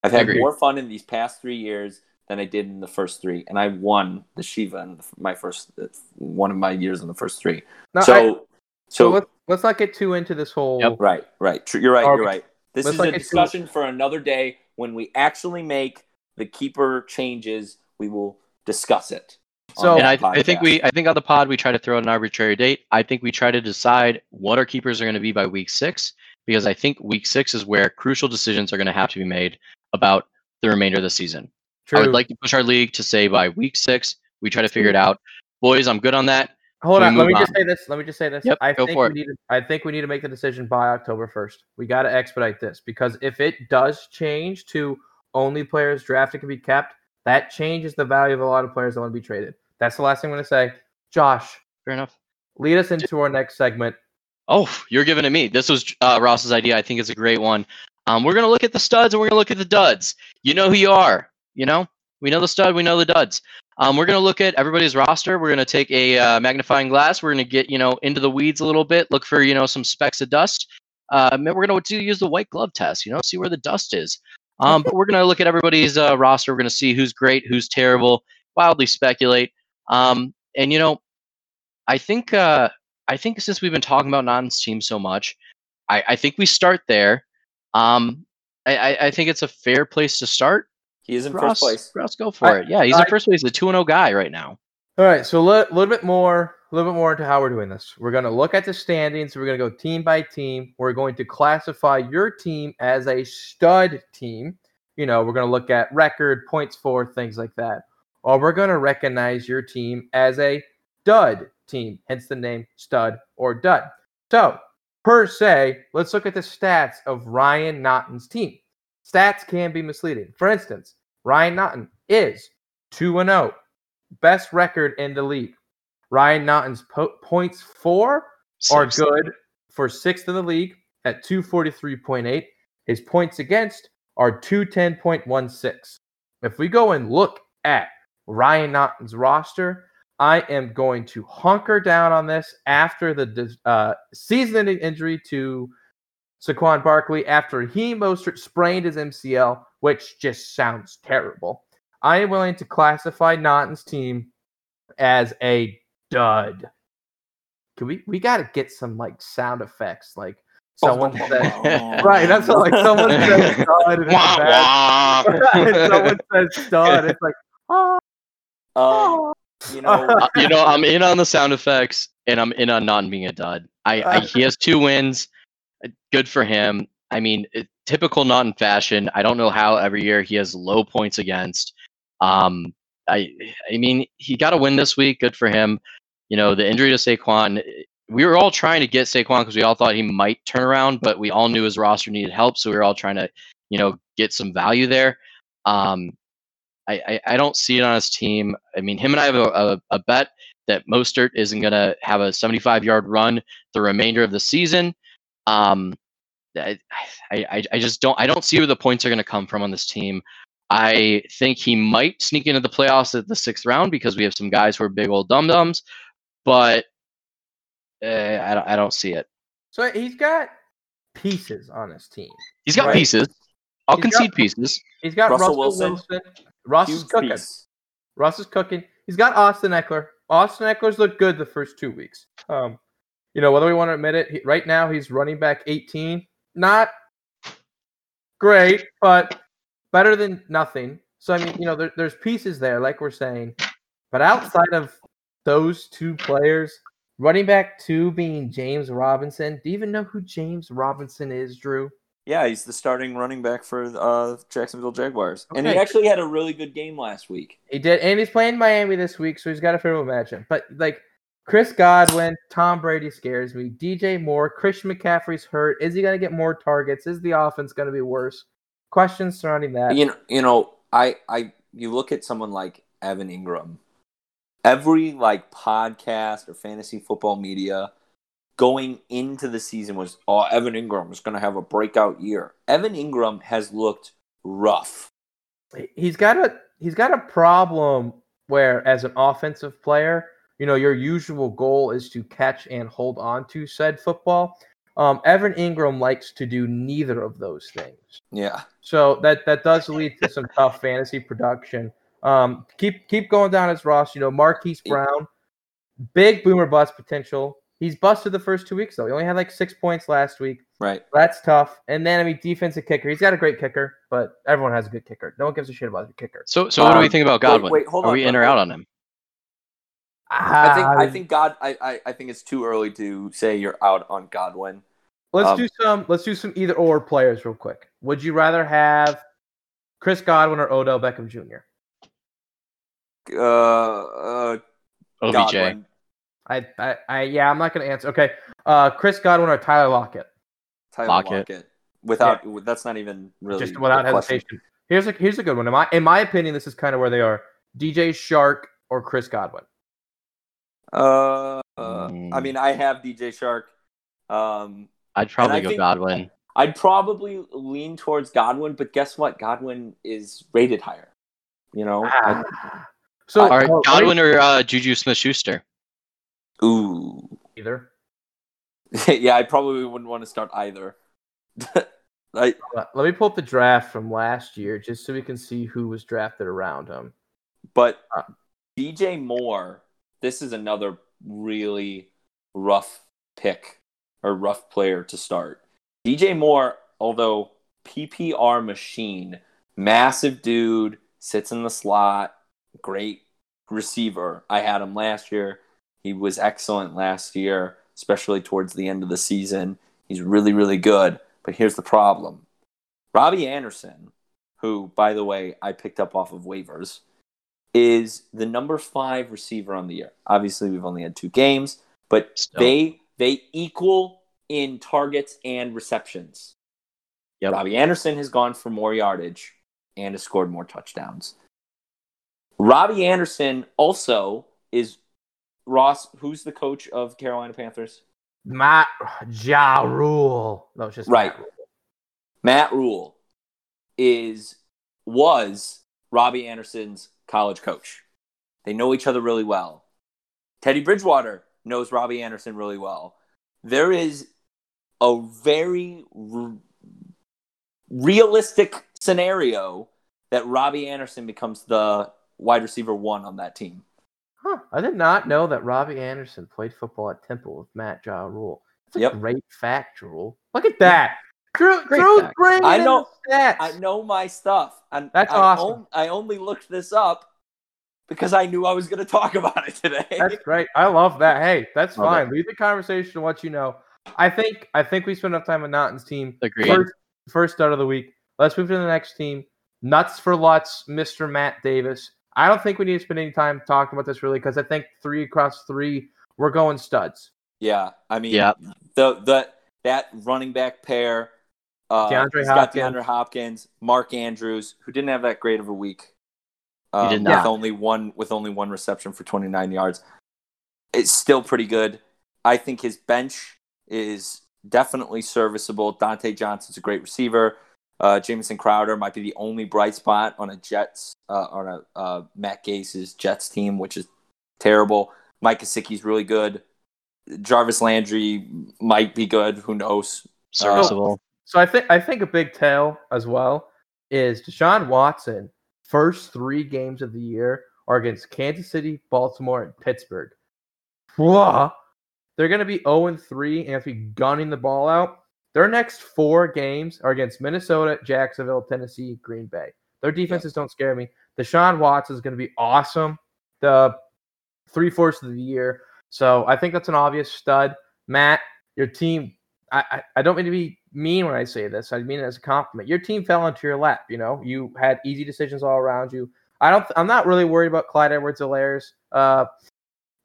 I've had Agreed. more fun in these past three years than I did in the first three, and I won the Shiva in my first one of my years in the first three. No, so, so so let's let's not get too into this whole. Yep. right, right. True, you're right. Okay. You're right. This Let's is not a get too- discussion for another day when we actually make the keeper changes. We will discuss it. So- and I, I think we I think on the pod we try to throw out an arbitrary date. I think we try to decide what our keepers are going to be by week six because I think week six is where crucial decisions are going to have to be made about the remainder of the season. True. I would like to push our league to say by week six we try to figure it out. Boys, I'm good on that. Hold we on. Let move me just say this. Let me just say this. Yep, I go think for we it. need. To, I think we need to make the decision by October first. We got to expedite this because if it does change to only players drafted can be kept, that changes the value of a lot of players that want to be traded. That's the last thing I'm going to say. Josh, Fair enough. lead us into our next segment. Oh, you're giving it me. This was uh, Ross's idea. I think it's a great one. Um, we're gonna look at the studs and we're gonna look at the duds. You know who you are. You know, we know the stud, we know the duds. Um, we're gonna look at everybody's roster. We're gonna take a uh, magnifying glass. We're gonna get you know into the weeds a little bit. Look for you know some specks of dust. Uh, we're gonna do use the white glove test. You know, see where the dust is. Um, but we're gonna look at everybody's uh, roster. We're gonna see who's great, who's terrible. Wildly speculate. Um, and you know, I think uh, I think since we've been talking about Nottingham's team so much, I, I think we start there. Um, I, I think it's a fair place to start. He is in Ross, first place. Ross, go for I- it. Yeah, he's I- in first place. The two and zero guy right now. All right, so a li- little bit more, a little bit more into how we're doing this. We're going to look at the standings. We're going to go team by team. We're going to classify your team as a stud team. You know, we're going to look at record, points for, things like that. Or we're going to recognize your team as a dud team, hence the name stud or dud. So, per se, let's look at the stats of Ryan Naughton's team. Stats can be misleading. For instance, Ryan Naughton is 2 and 0 best record in the league. Ryan Naughton's po- points for are good for sixth in the league at 243.8. His points against are 210.16. If we go and look at Ryan Naughton's roster, I am going to hunker down on this after the uh, season-ending injury to Saquon Barkley after he most sprained his MCL, which just sounds terrible. I am willing to classify Naughton's team as a dud. Can we we gotta get some like sound effects, like someone said right. That's what, like someone says stud and it's Wah, bad. wah. and someone says stud. It's like oh, Um, you know, Uh, you know, I'm in on the sound effects, and I'm in on not being a dud. I, I he has two wins. Uh, Good for him. I mean, it, typical Naughton fashion. I don't know how every year he has low points against. Um, I I mean, he got a win this week. Good for him. You know, the injury to Saquon. We were all trying to get Saquon because we all thought he might turn around, but we all knew his roster needed help, so we were all trying to, you know, get some value there. Um, I, I, I don't see it on his team. I mean, him and I have a, a, a bet that Mostert isn't going to have a 75 yard run the remainder of the season. Um, I, I, I- I just don't I don't see where the points are going to come from on this team. I think he might sneak into the playoffs at the sixth round because we have some guys who are big old dum dums, but uh, I don't I don't see it. so he's got pieces on his team. He's got Right. pieces. I'll He's got- concede pieces. He's got Russell Russell, Wilson. Wilson. Russ is cooking. piece. Russ is cooking. He's got Austin Ekeler. Austin Ekeler's looked good the first two weeks. Um, you know, whether we want to admit it, he, right now he's running back 18. Not great, but better than nothing. So I mean, you know, there, there's pieces there, like we're saying. But outside of those two players, running back two being James Robinson. Do you even know who James Robinson is, Drew? Yeah, he's the starting running back for uh, Jacksonville Jaguars, and he actually had a really good game last week. He did, and he's playing Miami this week, so he's got a favorable matchup. But like Chris Godwin, Tom Brady scares me. DJ Moore, Christian McCaffrey's hurt. Is he going to get more targets? Is the offense going to be worse? Questions surrounding that. You know, you know, I, I, you look at someone like Evan Engram. Every like podcast or fantasy football media going into the season was, oh, Evan Engram is going to have a breakout year. Evan Engram has looked rough. he's got a he's got a problem where as an offensive player, you know, your usual goal is to catch and hold on to said football. Um, Evan Engram likes to do neither of those things. Yeah, So that that does lead to some tough fantasy production. Um, keep keep going down as Ross. You know, Marquise Brown, big boomer bust potential. He's busted the first two weeks though. He only had like six points last week. Right. That's tough. And then I mean, defensive kicker. He's got a great kicker, but everyone has a good kicker. No one gives a shit about the kicker. So, so what do we Um, think about wait, Godwin? wait, hold Are on, we in or out on him? I think I think God I, I, I think it's too early to say you're out on Godwin. Let's um, do some. Let's do some either or players real quick. Would you rather have Chris Godwin or Odell Beckham Jr.? Uh, uh OBJ. Godwin. I, I, I yeah, I'm not gonna answer. Okay, uh, Chris Godwin or Tyler Lockett? Tyler Lockett. Lockett. Without that's not even really Just without a question. hesitation. Here's a here's a good one. In my in my opinion, this is kind of where they are. DJ Chark or Chris Godwin? Uh, uh, I Mm. mean, I have DJ Chark. Um, I'd probably go Godwin. I'd probably lean towards Godwin, but guess what? Godwin is rated higher. You know. I- Ah. So All right, oh, let me- Godwin or uh, Juju Smith-Schuster? ooh. either. yeah, I probably wouldn't want to start either. I, Let me pull up the draft from last year just so we can see who was drafted around him. but Uh. DJ Moore, this is another really rough pick or rough player to start. DJ Moore, although PPR machine, massive dude, sits in the slot, great receiver. I had him last year. He was excellent last year, especially towards the end of the season. He's really, really good. But here's the problem Robbie Anderson, who, by the way, I picked up off of waivers, is the number five receiver on the year. Obviously, we've only had two games, but Still. they they equal in targets and receptions. Yep. Robbie Anderson has gone for more yardage and has scored more touchdowns. Robbie Anderson also is Ross, who's the coach of Carolina Panthers? Matt Ja Rule. No, it's just Right. Matt Rhule. Matt Rhule is was Robbie Anderson's college coach. They know each other really well. Teddy Bridgewater knows Robbie Anderson really well. There is a very r- realistic scenario that Robbie Anderson becomes the wide receiver one on that team. Huh. I did not know that Robbie Anderson played football at Temple with Matt Ja Rule. That's a Yep. great fact, Rule. Look at that. Drew, Great Drew's fact. bringing I know- stats. I know my stuff. And That's I awesome. on- I only looked this up because I knew I was going to talk about it today. That's great. I love that. Hey, that's Love fine. Leave the conversation to what you know. I think I think we spent enough time on Naughton's team. Agreed. First, first start of the week. Let's move to the next team. Nuts for Lutz, Mr. Matt Davis. I don't think we need to spend any time talking about this really because I think three across three, we're going studs. Yeah, I mean, Yeah. the the that running back pair. Uh, DeAndre he's got Hopkins. DeAndre Hopkins, Mark Andrews, who didn't have that great of a week. Um, did not. With only one with only one reception for 29 yards, it's still pretty good. I think his bench is definitely serviceable. Diontae Johnson's a great receiver. Uh, Jamison Crowder might be the only bright spot on a Jets uh, on a uh, Matt Gase's Jets team, which is terrible. Mike Gesicki's really good. Jarvis Landry might be good. Who knows? Serviceable. So I think I think a big tell as well is Deshaun Watson. First three games of the year are against Kansas City, Baltimore, and Pittsburgh. Whoa. They're going to be 0 and 3 and have to be gunning the ball out. Their next four games are against Minnesota, Jacksonville, Tennessee, Green Bay. Their defenses don't scare me. Deshaun Watson is going to be awesome the three fourths of the year. So I think that's an obvious stud. Matt, your team, I, I, I don't mean to be mean when I say this. I mean it as a compliment. Your team fell into your lap. You know, you had easy decisions all around you. I don't. I'm not really worried about Clyde Edwards-Helaire's, uh,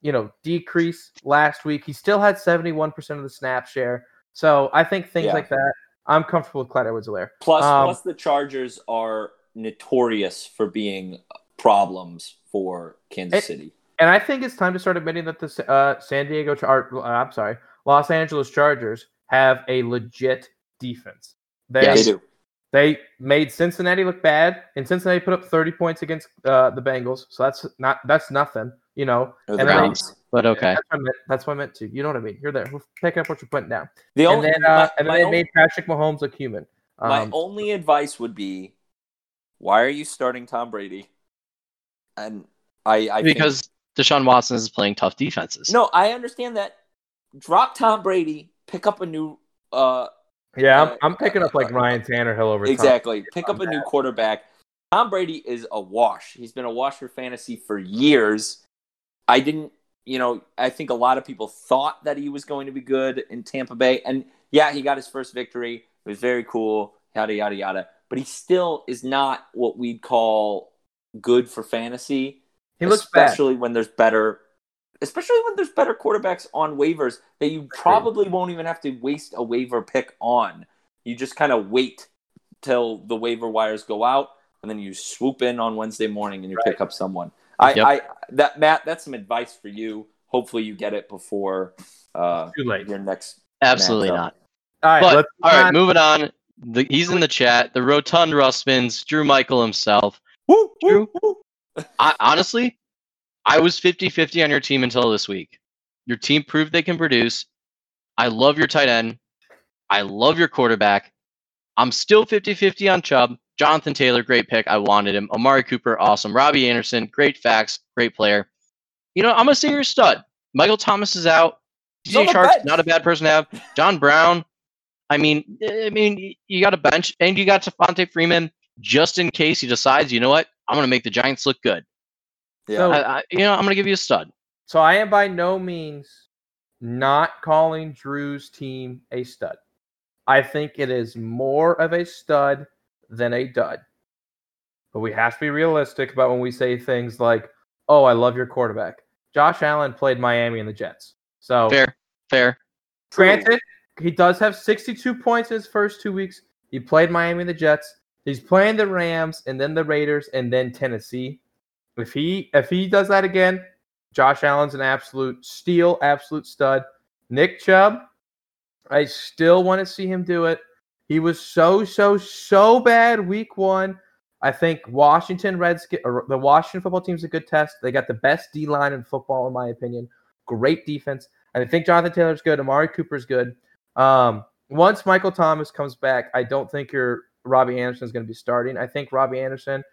you know, decrease last week. He still had 71% of the snap share. So I think things Yeah. like that. I'm comfortable with Clyde Edwards-Hilaire. Plus, Um, plus the Chargers are notorious for being problems for Kansas It- City. And I think it's time to start admitting that the uh, San Diego, Char- uh, I'm sorry, Los Angeles Chargers have a legit defense. They, Yes. They do. They made Cincinnati look bad, and Cincinnati put up 30 points against uh, the Bengals. So that's not that's nothing, you know. The And then- Browns. But okay. That's what, I meant, that's what I meant to. You know what I mean? You're there. We'll pick up what you're putting down. The And only, then, uh, my, and then my they own- made Patrick Mahomes look human. my Um, only advice would be, why are you starting Tom Brady? and I, I think- because Deshaun Watson is playing tough defenses. no, I understand that. Drop Tom Brady, pick up a new. Uh, Yeah, Uh, I'm, I'm picking up like Ryan Tannehill over Tom. exactly. Pick up a new quarterback. Tom Brady is a wash. He's been a wash for fantasy for years. I didn't, you know, I think a lot of people thought that he was going to be good in Tampa Bay. And yeah, he got his first victory. It was very cool, yada, yada, yada. But he still is not what we'd call good for fantasy. He looks bad. especially when there's better especially when there's better quarterbacks on waivers that you probably won't even have to waste a waiver pick on. You just kind of wait till the waiver wires go out and then you swoop in on Wednesday morning and you pick up someone. I, Yep. I that Matt, that's some advice for you. Hopefully you get it before uh Too late. your next Absolutely not. All right, But let's all right, not- moving on. The, he's in the chat. The rotund Russmans, Drew Michael himself. Woo, woo, Drew? woo. I, honestly, I was 50-50 on your team until this week. Your team proved they can produce. I love your tight end. I love your quarterback. I'm still 50-50 on Chubb. Jonathan Taylor, great pick. I wanted him. Amari Cooper, awesome. Robbie Anderson, great facts, great player. You know, I'm gonna say you're a stud. Michael Thomas is out. DJ the Shark's bench. not a bad person to have. John Brown. I mean, eh, I mean, you got a bench and you got Devonta Freeman just in case he decides, you know what, I'm gonna make the Giants look good. Yeah. So- I, I, you know, I'm gonna give you a stud. So I am by no means not calling Drew's team a stud. I think it is more of a stud than a dud. But we have to be realistic about when we say things like, "Oh, I love your quarterback." Josh Allen played Miami and the Jets. So Fair, fair. Granted, he does have 62 points in his first two weeks. He played Miami and the Jets. He's playing the Rams and then the Raiders and then Tennessee. If he if he does that again, Josh Allen's an absolute steal, absolute stud. Nick Chubb, I still want to see him do it. He was so so so bad week one. I think Washington Redskins, the Washington football team's a good test. They got the best D line in football, in my opinion. Great defense. And I think Jonathan Taylor's good. Amari Cooper's good. Um, once Michael Thomas comes back, I don't think your Robbie Anderson is going to be starting. I think Robbie Anderson,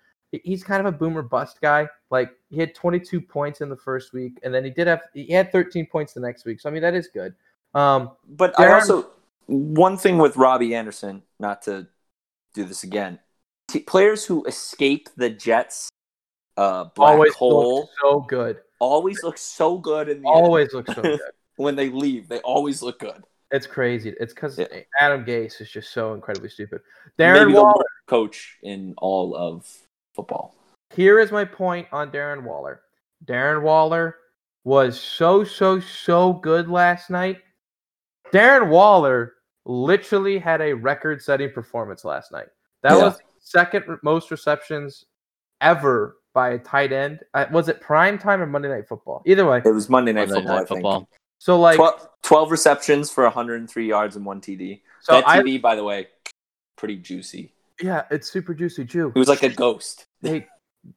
he's kind of a boomer bust guy. Like he had 22 points in the first week, and then he did have he had 13 points the next week. So I mean that is good. Um, But I also one thing with Robbie Anderson, not to do this again, t- players who escape the Jets uh, black always hole so good. always look so good in the end. Always looks so good. when they leave. They always look good. It's crazy. It's because Yeah. Adam Gase is just so incredibly stupid. Maybe Darren the Waller. coach in all of football. Here is my point on Darren Waller. Darren Waller was so, so, so good last night. Darren Waller literally had a record setting performance last night. That Yeah. was second most receptions ever by a tight end. Uh, was it prime time or Monday Night Football? Either way. It was Monday Night Monday Football. Night I think. Football. So, like, 12, 12 receptions for 103 yards and one TD. so that I, TD, by the way, pretty juicy. Yeah, it's super juicy, Drew. He was like a ghost. Hey,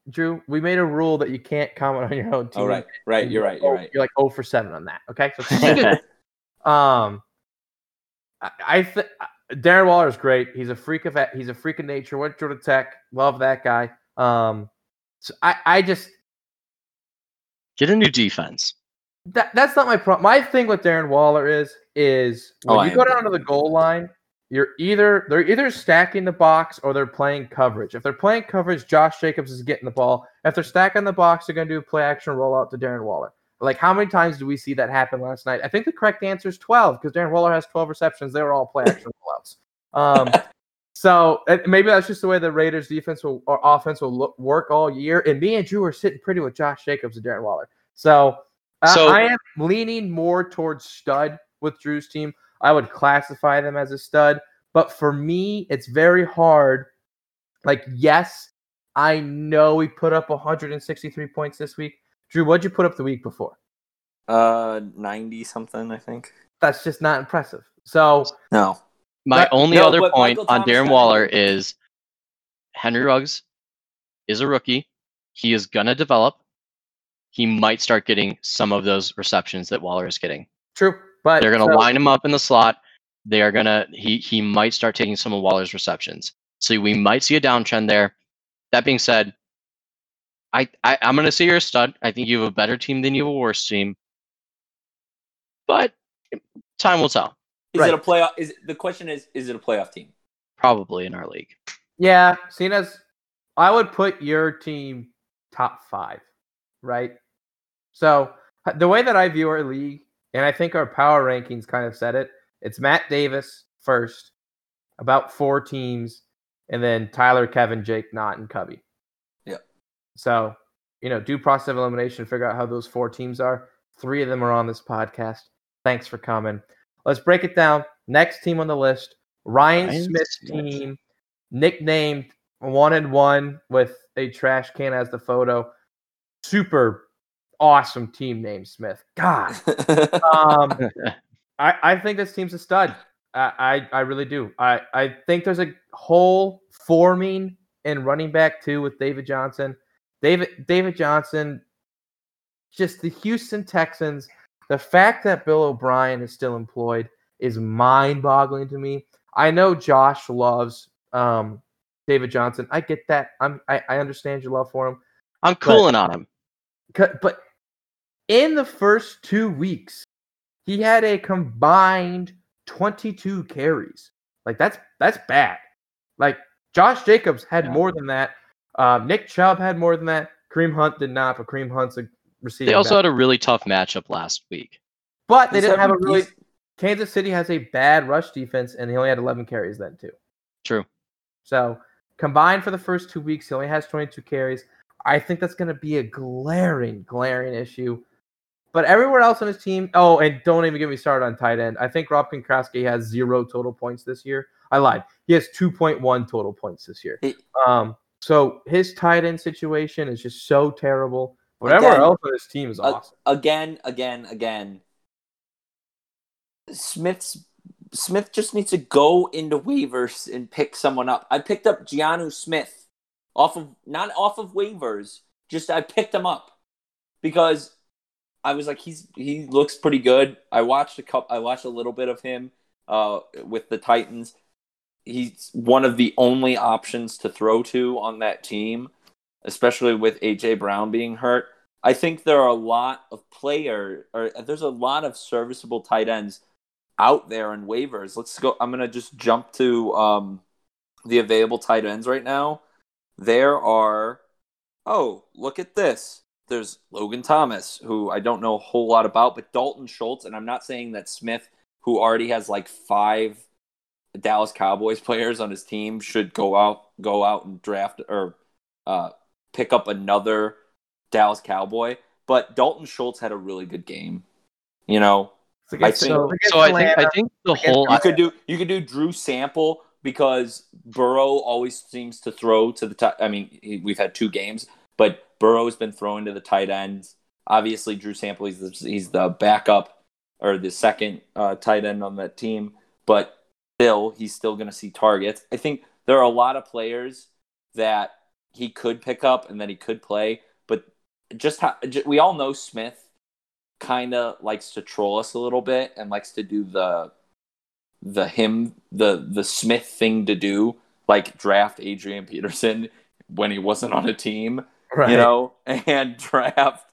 Drew, we made a rule that you can't comment on your own team. All right, right. and You're right. You're oh, right. You're like 0 for 7 on that. Okay. So Um, I, I think Darren Waller is great. He's a freak of he's a freak of nature. Went to Georgia Tech. Love that guy. Um, so I I just Get a new defense. that that's not my problem. My thing with Darren Waller is is when Oh, I you go down to the goal line, you're either they're either stacking the box or they're playing coverage. If they're playing coverage, Josh Jacobs is getting the ball. If they're stacking the box, they're going to do a play action rollout to Darren Waller. Like how many times do we see that happen last night? I think the correct answer is 12 because Darren Waller has 12 receptions. They were all play action rollouts. Um, so maybe that's just the way the Raiders defense will, or offense will look, work all year. And me and Drew are sitting pretty with Josh Jacobs and Darren Waller. So, uh, So- I am leaning more towards stud with Drew's team. I would classify them as a stud, but for me, it's very hard. Like, yes, I know we put up 163 points this week. Drew, what'd you put up the week before? Uh, 90 something, I think. That's just not impressive. So, No. My But- only no, other point Michael on Thomas Darren got Waller is Henry Ruggs is a rookie. He is gonna develop. He might start getting some of those receptions that Waller is getting. true. But They're gonna so- line him up in the slot. They are gonna he he might start taking some of Waller's receptions. So we might see a downtrend there. That being said, I, I I'm gonna say you're a stud. I think you have a better team than you have a worse team. But time will tell. Is Right. it a playoff? Is the question is, is it a playoff team? Probably in our league. Yeah, seen as I would put your team top five, right? So the way that I view our league, and I think our power rankings kind of said it, it's Matt Davis first, about four teams, and then Tyler, Kevin, Jake, Knott, and Cubby. Yep. So, you know, do process of elimination, figure out how those four teams are. Three of them are on this podcast. Thanks for coming. Let's break it down. Next team on the list, Ryan, Ryan Smith's Smith. team, nicknamed one and one with a trash can as the photo. Super awesome team name, Smith. God. Um, I, I think this team's a stud. I, I, I really do. I, I think there's a hole forming in running back too with David Johnson. David David Johnson, just the Houston Texans. The fact that Bill O'Brien is still employed is mind-boggling to me. I know Josh loves um, David Johnson. I get that. I'm I, I understand your love for him. I'm cooling on him. But in the first two weeks, he had a combined 22 carries. Like that's that's bad. Like Josh Jacobs had Yeah. more than that. Uh, Nick Chubb had more than that. Kareem Hunt did not, but Kareem Hunt's a receiver. They also had a really tough matchup last week. but they didn't have a really. Kansas City has a bad rush defense, and he only had 11 carries then too. True. So combined for the first two weeks, he only has 22 carries. I think that's going to be a glaring, glaring issue. But everywhere else on his team, oh, and don't even get me started on tight end. I think Rob Gronkowski has zero total points this year. I lied. He has 2.1 total points this year. He- Um, so his tight end situation is just so terrible. But everywhere Again, else on his team is awesome. again, again, again. Smith's Smith just needs to go into waivers and pick someone up. I picked up Jonnu Smith off of not off of waivers, just I picked him up because I was like he's he looks pretty good. I watched a cup I watched a little bit of him uh with the Titans. He's one of the only options to throw to on that team, especially with AJ Brown being hurt. I think there are a lot of player or there's a lot of serviceable tight ends out there in waivers. Let's go. I'm gonna just jump to um, the available tight ends right now. There are. Oh, look at this. There's Logan Thomas, who I don't know a whole lot about, but Dalton Schultz, and I'm not saying that Smith, who already has like five Dallas Cowboys players on his team, should go out go out and draft or uh, pick up another Dallas Cowboy. But Dalton Schultz had a really good game. You know, I think- So, so I think I think the whole you could do you could do Drew Sample because Burrow always seems to throw to the top. I mean, we've had two games, but Burrow's been throwing to the tight ends. Obviously, Drew Sample he's the, he's the backup or the second uh, tight end on that team, but still he's still going to see targets. I think there are a lot of players that he could pick up and that he could play, but just how, ju- we all know Smith kind of likes to troll us a little bit and likes to do the the him the the Smith thing to do, like draft Adrian Peterson when he wasn't on a team, Right. you know, and draft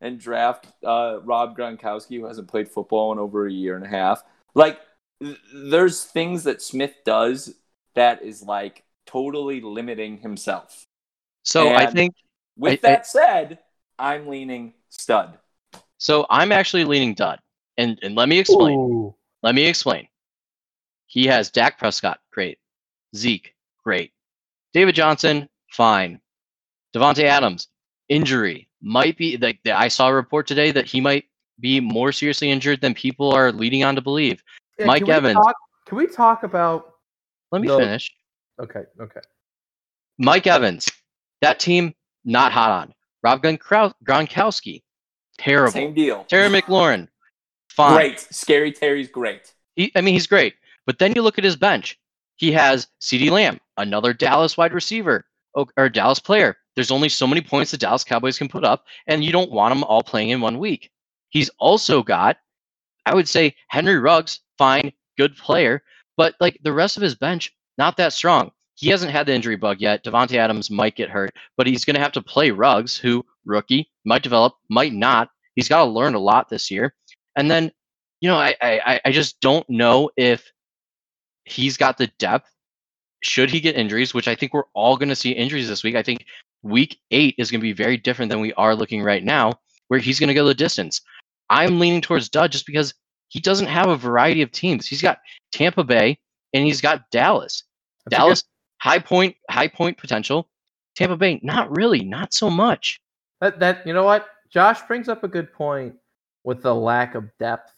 and draft uh, Rob Gronkowski who hasn't played football in over a year and a half. Like th- there's things that Smith does that is like totally limiting himself. so I think With I- I- that said, I'm leaning stud. so. I'm actually leaning Dud, and and let me explain. Ooh. Let me explain. He has Dak Prescott, great. Zeke, great. David Johnson, fine. Davante Adams, injury might be like I saw a report today that he might be more seriously injured than people are leading on to believe. Yeah, Mike can Evans. talk- can we talk about? Let me No. finish. Okay. Okay. Mike Evans, that team not hot on. Rob Gronkrow- Gronkowski, terrible. Same deal. Terry McLaurin, fine. Great. Scary Terry's great. He, I mean, he's great. But then you look at his bench. He has CeeDee Lamb, another Dallas wide receiver or Dallas player. There's only so many points the Dallas Cowboys can put up, and you don't want them all playing in one week. He's also got, I would say, Henry Ruggs, fine, good player, but like the rest of his bench, not that strong. he hasn't had the injury bug yet. Davante Adams might get hurt, but he's going to have to play Ruggs, who rookie might develop, might not. He's got to learn a lot this year. And then, you know, I I, I just don't know if he's got the depth. Should he get injuries, which I think we're all going to see injuries this week. I think week eight is going to be very different than we are looking right now, where he's going to go the distance. I'm leaning towards Dud just because he doesn't have a variety of teams. He's got Tampa Bay and he's got Dallas. That's Dallas high point high point potential. Tampa Bay not really, not so much. That that you know what? Josh brings up a good point with the lack of depth.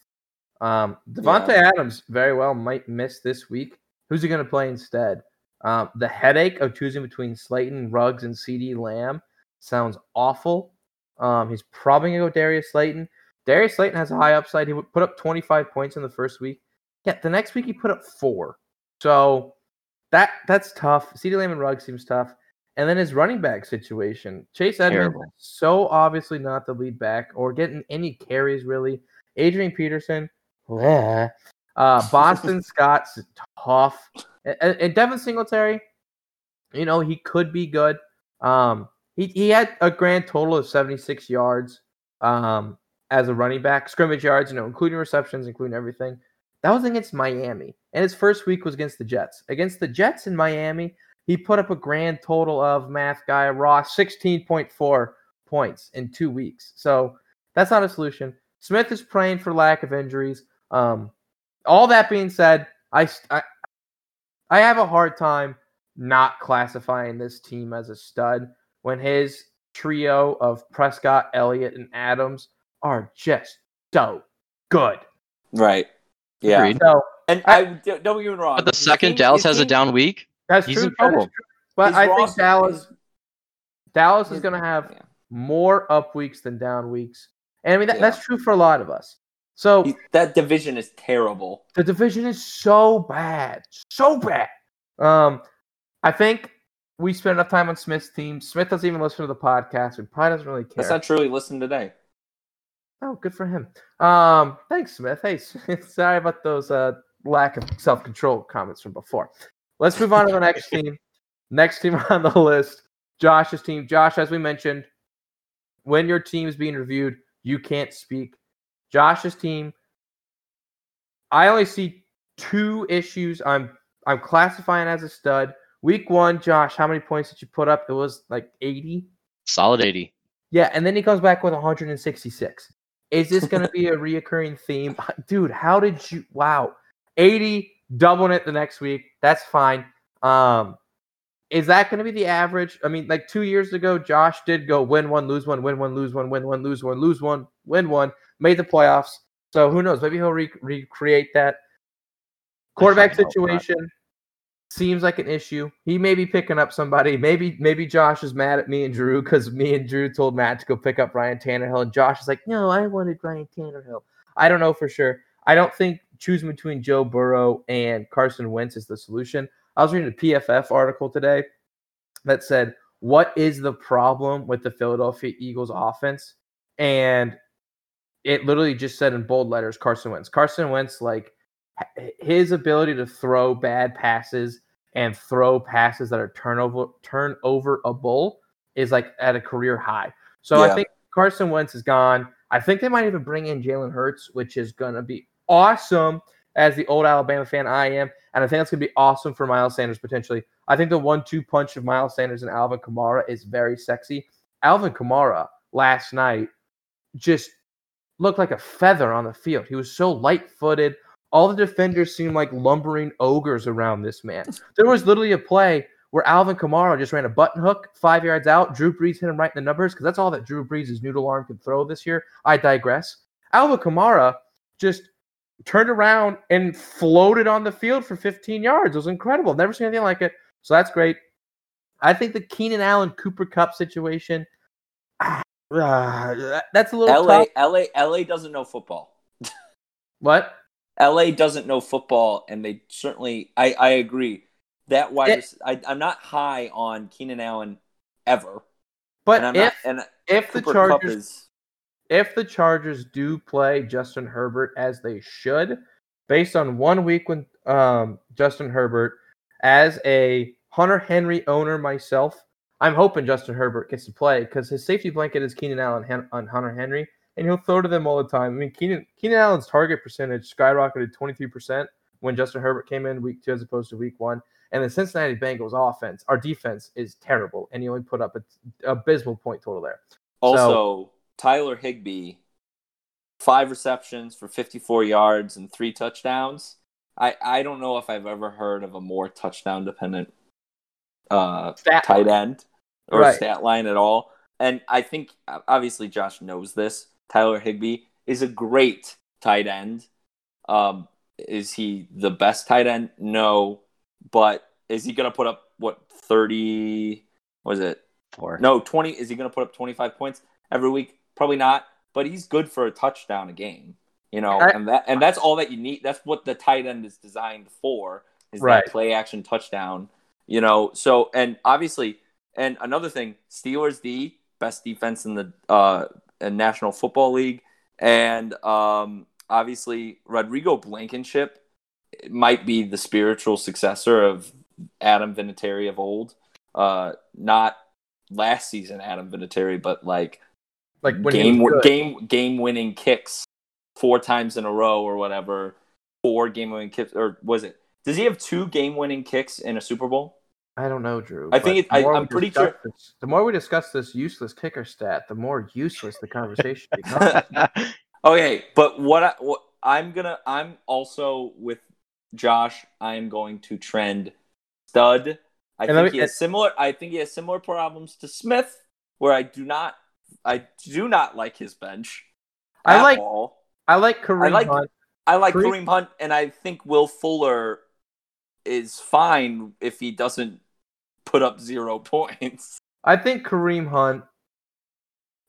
Um Davante Adams very well might miss this week. Who's he gonna play instead? Um, the headache of choosing between Slayton, Ruggs, and CeeDee Lamb sounds awful. Um, he's probably gonna go Darius Slayton. Darius Slayton has a high upside. He would put up 25 points in the first week. Yeah, the next week he put up four. So that that's tough. CeeDee Lamb and Ruggs seems tough. And then his running back situation. Chase Edmonds so obviously not the lead back or getting any carries really. Adrian Peterson, bleh. uh, Boston Scott's tough. And, and- Devin Singletary, you know, he could be good. Um, he, he had a grand total of 76 yards um, as a running back, scrimmage yards, you know, including receptions, including everything. That was against Miami. And his first week was against the Jets. Against the Jets in Miami, he put up a grand total of math guy Ross 16.4 points in two weeks. So that's not a solution. Smith is praying for lack of injuries. Um, all that being said, I I have a hard time not classifying this team as a stud when his trio of Prescott, Elliott, and Adams are just so good. Right. Yeah. Agreed. So And I don't get me wrong. But the second team- Dallas his has a down week, that's He's true. in that is trouble. true. But his I think roster Dallas is- Dallas is going to have yeah. more up weeks than down weeks. And I mean, that, Yeah. that's true for a lot of us. So that division is terrible. the division is so bad, so bad. Um, I think we spent enough time on Smith's team. Smith doesn't even listen to the podcast. He probably doesn't really care. That's not truly listen today. Oh, good for him. Um, thanks, Smith. Hey, sorry about those uh lack of self control comments from before. Let's move on to the next team. Next team on the list, Josh's team. Josh, as we mentioned, when your team is being reviewed, you can't speak. Josh's team. I only see two issues. I'm I'm classifying as a stud. Week one, Josh, how many points did you put up? It was like 80. solid 80. Yeah, and then he comes back with 166. Is this going to be a reoccurring theme? Dude, how did you wow. 80 doubling it the next week. That's fine. Um is that going to be the average? I mean, like 2 years ago Josh did go win one, lose one, win one, lose one, win one, lose one, lose one, win one, made the playoffs. So who knows? Maybe he'll re- recreate that. Quarterback fucking hope not. situation seems like an issue. He may be picking up somebody. Maybe maybe Josh is mad at me and Drew because me and Drew told Matt to go pick up Ryan Tannehill, and Josh is like, "No, I wanted Ryan Tannehill." I don't know for sure. I don't think choosing between Joe Burrow and Carson Wentz is the solution. I was reading a PFF article today that said, "What is the problem with the Philadelphia Eagles offense?" And it literally just said in bold letters, Carson Wentz. Carson Wentz, like his ability to throw bad passes and throw passes that are turnover turnoverable is like at a career high. So I think Carson Wentz is gone. I think they might even bring in Jalen Hurts, which is gonna be awesome. As the old Alabama fan I am, and I think that's gonna be awesome for Miles Sanders potentially. I think the one-two punch of Miles Sanders and Alvin Kamara is very sexy. Alvin Kamara last night just looked like a feather on the field. He was so light-footed. All the defenders seemed like lumbering ogres around this man. There was literally a play where Alvin Kamara just ran a button hook five yards out. Drew Brees hit him right in the numbers because that's all that Drew Brees' noodle arm can throw this year. I digress. Alvin Kamara just turned around and floated on the field for 15 yards. It was incredible. Never seen anything like it. So that's great. I think the Keenan Allen Cooper Kupp situation. ah, that's a little LA, tough. LA, LA doesn't know football. What? LA doesn't know football, and they certainly. I, I agree. That wide, It- I, I'm not high on Keenan Allen ever, But and if not. And if the Cooper Chargers is if the Chargers do play Justin Herbert as they should, based on one week with um, Justin Herbert as a Hunter Henry owner myself, I'm hoping Justin Herbert gets to play because his safety blanket is Keenan Allen on Hunter Henry, and he'll throw to them all the time. I mean, Keenan Keenan Allen's target percentage skyrocketed 23% when Justin Herbert came in week two as opposed to week one. And the Cincinnati Bengals offense, our defense is terrible, and he only put up an abysmal point total there. Also, Tyler Higbee, five receptions for 54 yards and three touchdowns. I, I don't know if I've ever heard of a more touchdown dependent uh, Stat tight line. end or Right. stat line at all. And I think obviously Josh knows this. Tyler Higbee is a great tight end. Um, is he the best tight end? No, but is he going to put up what 30? Was it Four. no, 20. Is he going to put up 25 points every week? Probably not, but he's good for a touchdown a game. You know, I- and that and that's all that you need. That's what the tight end is designed for. Is Right. that play action touchdown? You know, so and obviously, and another thing, Steelers D best defense in the uh National Football League, and um obviously Rodrigo Blankenship might be the spiritual successor of Adam Vinatieri of old. Uh, not last season Adam Vinatieri, but like Like when game game game winning kicks four times in a row or whatever. Four game winning kicks, or was it? Does he have two game winning kicks in a Super Bowl? I don't know, Drew. I think it- I- the more I'm we pretty sure- this- the more we discuss this useless kicker stat, the more useless the conversation becomes. Okay, but what, I, what I'm gonna, I'm also with Josh. I am going to trend stud. I And think me- he has similar. I think he has similar problems to Smith, where I do not, I do not like his bench. I like- all. I like Kareem I like- Hunt. I like Kareem- Kareem Hunt, and I think Will Fuller is fine if he doesn't put up zero points. I think Kareem Hunt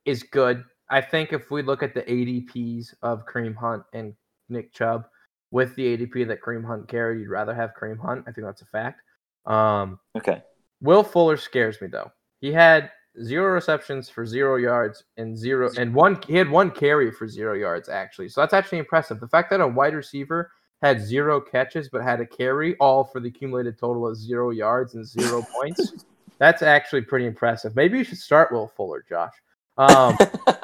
is good. I think if we look at the ADPs of Kareem Hunt and Nick Chubb with the ADP that Kareem Hunt carried, you'd rather have Kareem Hunt. I think that's a fact. Um, Okay. Will Fuller scares me though. He had zero receptions for zero yards and zero and one he had one carry for zero yards actually. So that's actually impressive. The fact that a wide receiver had zero catches but had a carry all for the accumulated total of zero yards and zero points. That's actually pretty impressive. Maybe you should start Will Fuller, Josh. Um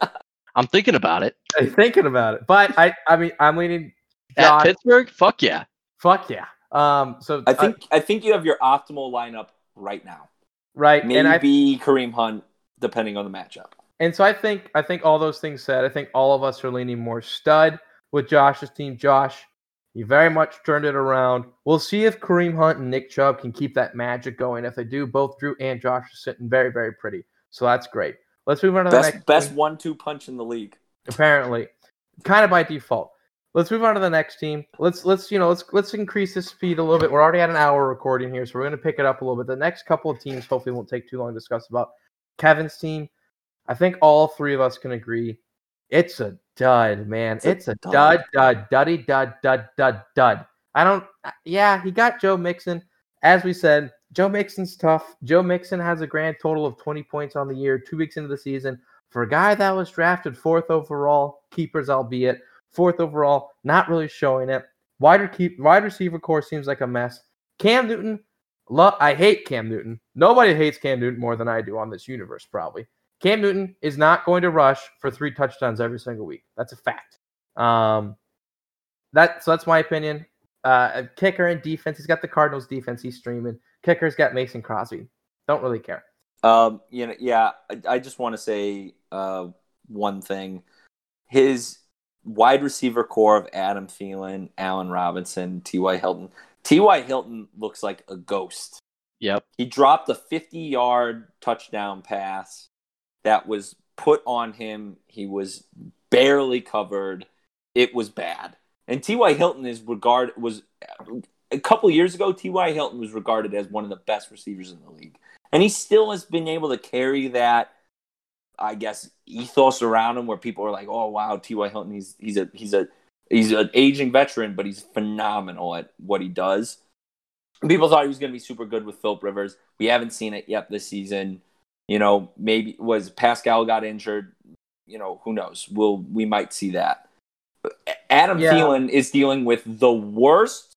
I'm thinking about it. I'm thinking about it. But I I mean I'm leaning At Pittsburgh, fuck yeah. Fuck yeah. Um so I think I think you have your optimal lineup right now. right and I Maybe Kareem Hunt, depending on the matchup. And so I think I think all those things said, I think all of us are leaning more stud with Josh's team. Josh, you very much turned it around. We'll see if Kareem Hunt and Nick Chubb can keep that magic going. If they do, both Drew and Josh are sitting very, very pretty. So that's great. Let's move on to the Best next best team. one two punch in the league. Apparently, kind of by default. Let's move on to the next team. Let's let's you know let's let's increase this speed a little bit. We're already at an hour recording here, so we're going to pick it up a little bit. The next couple of teams hopefully won't take too long to discuss about. Kevin's team, I think all three of us can agree, it's a dud, man. It's a It's a dud. dud, dud, duddy, dud, dud, dud, dud. I don't. Uh, yeah, he got Joe Mixon. As we said, Joe Mixon's tough. Joe Mixon has a grand total of 20 points on the year, two weeks into the season. For a guy that was drafted fourth overall, keepers albeit fourth overall, not really showing it. Wide, re- wide receiver core seems like a mess. Cam Newton, lo- I hate Cam Newton. Nobody hates Cam Newton more than I do on this universe, probably. Cam Newton is not going to rush for three touchdowns every single week. That's a fact. Um, that so that's my opinion. Uh, kicker and defense. He's got the Cardinals defense. He's streaming. Kicker's got Mason Crosby. Don't really care. Um, you know, yeah, I, I just want to say uh, one thing. His wide receiver core of Adam Thielen, Allen Robinson, T.Y. Hilton. T.Y. Hilton looks like a ghost. Yep. He dropped a 50 yard touchdown pass that was put on him. He was barely covered. It was bad. And T.Y. Hilton is regard was a couple years ago. T.Y. Hilton was regarded as one of the best receivers in the league, and he still has been able to carry that. I guess ethos around him, where people are like, "Oh wow, T.Y. Hilton, he's he's a he's a he's an aging veteran, but he's phenomenal at what he does." People thought he was going to be super good with Philip Rivers. We haven't seen it yet this season. You know, maybe was Pascal got injured. You know, who knows? We'll we might see that. Adam Yeah. Thielen is dealing with the worst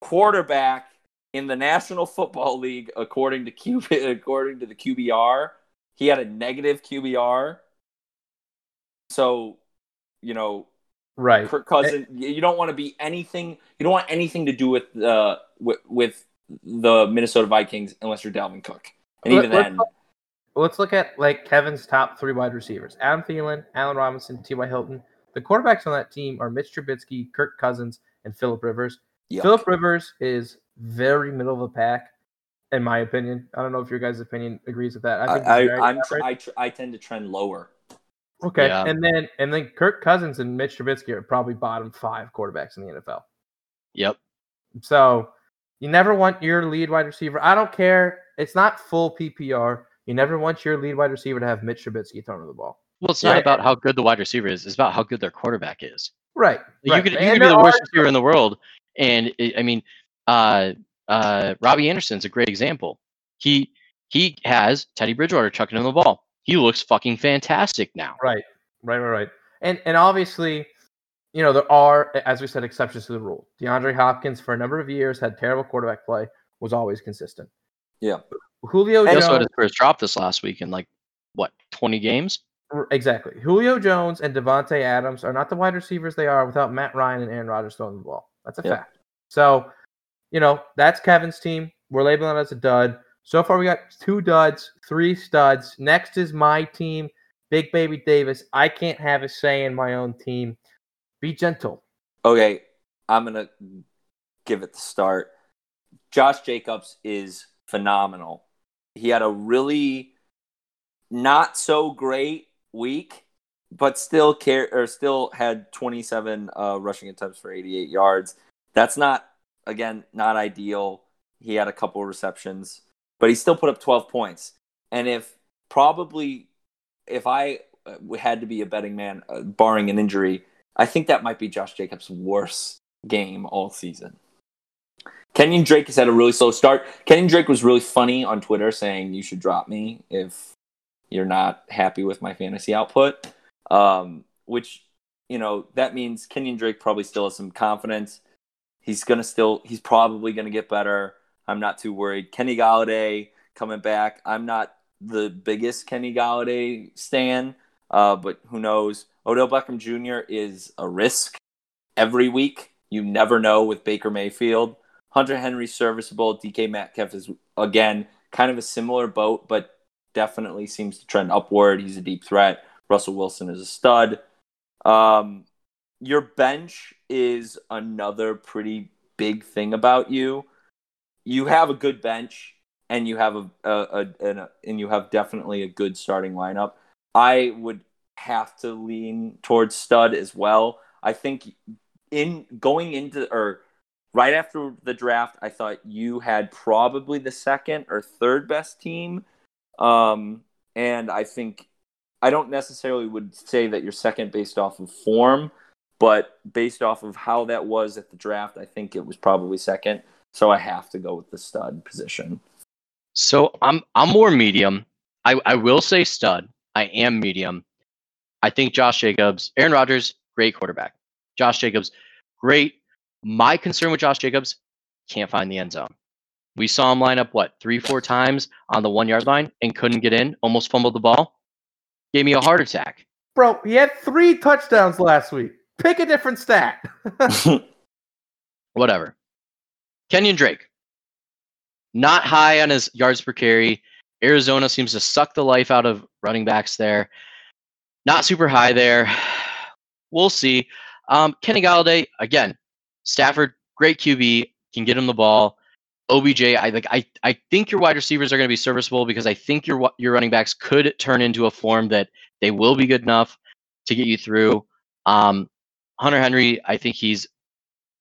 quarterback in the National Football League, according to Q, according to the QBR, he had a negative QBR. So, you know, Right. Kirk Cousins, you don't want to be anything. You don't want anything to do with uh with, with the Minnesota Vikings unless you're Dalvin Cook, and Let- even let's then, look- Let's look at like Kevin's top three wide receivers: Adam Thielen, Allen Robinson, T.Y. Hilton. The quarterbacks on that team are Mitch Trubisky, Kirk Cousins, and Philip Rivers. Yuck. Philip Rivers is very middle of the pack, in my opinion. I don't know if your guys' opinion agrees with that. I I, think he's I, I'm average. I, tr- I tend to trend lower. okay, Yeah. and then and then Kirk Cousins and Mitch Trubisky are probably bottom five quarterbacks in the NFL. Yep. So you never want your lead wide receiver. I don't care. It's not full PPR. You never want your lead wide receiver to have Mitch Trubisky throwing the ball. Well, it's not Right. about how good the wide receiver is. It's about how good their quarterback is. Right. You right. could you And could be the worst receiver in the world, and i I mean, uh, uh, Robbie Anderson's a great example. He he has Teddy Bridgewater chucking him the ball. He looks fucking fantastic now. Right. Right. Right. Right. And and obviously, you know, there are, as we said, exceptions to the rule. DeAndre Hopkins, for a number of years, had terrible quarterback play, was always consistent. Yeah. Julio He Jones. also had his first drop this last week in like what twenty games. Exactly. Julio Jones and Davante Adams are not the wide receivers they are without Matt Ryan and Aaron Rodgers throwing the ball. That's a Yeah. fact. So, you know, that's Kevin's team. We're labeling it as a dud. So far, we got two duds, three studs. Next is my team, Big Baby Davis. I can't have a say in my own team. Be gentle. Okay, I'm gonna give it the start. Josh Jacobs is phenomenal. He had a really not so great week, but still care or still had 27 uh, rushing attempts for 88 yards. That's not again not ideal. He had a couple of receptions, but he still put up 12 points. And if probably if I uh, had to be a betting man, uh, barring an injury, I think that might be Josh Jacobs' worst game all season. Kenyon Drake has had a really slow start. Kenyon Drake was really funny on Twitter saying you should drop me if you're not happy with my fantasy output. Um, which, you know, that means Kenyon Drake probably still has some confidence. He's gonna still he's probably gonna get better. I'm not too worried. Kenny Golladay coming back. I'm not the biggest Kenny Golladay stan, uh, but who knows? Odell Beckham Jr. is a risk every week. You never know with Baker Mayfield. Hunter Henry serviceable. DK Metcalf is again kind of a similar boat, but definitely seems to trend upward. He's a deep threat. Russell Wilson is a stud. Um, your bench is another pretty big thing about you. You have a good bench, and you have a, a, a, and, and you have definitely a good starting lineup. I would have to lean towards stud as well. I think in going into or right after the draft, I thought you had probably the second or third best team. Um, and I think I don't necessarily would say that you're second based off of form, but based off of how that was at the draft, I think it was probably second. So I have to go with the stud position. So I'm I'm more medium. I, I will say stud. I am medium. I think Josh Jacobs, Aaron Rodgers, great quarterback. Josh Jacobs, great. My concern with Josh Jacobs, can't find the end zone. We saw him line up what three, four times on the one yard line and couldn't get in, almost fumbled the ball. Gave me a heart attack. Bro, he had three touchdowns last week. Pick a different stat. Whatever. Kenyon Drake. Not high on his yards per carry. Arizona seems to suck the life out of running backs there. Not super high there. We'll see. Um, Kenny Golladay, again, Stafford, great QB, can get him the ball. OBJ, I like. I, I think your wide receivers are going to be serviceable because I think your your running backs could turn into a form that they will be good enough to get you through. Um, Hunter Henry, I think he's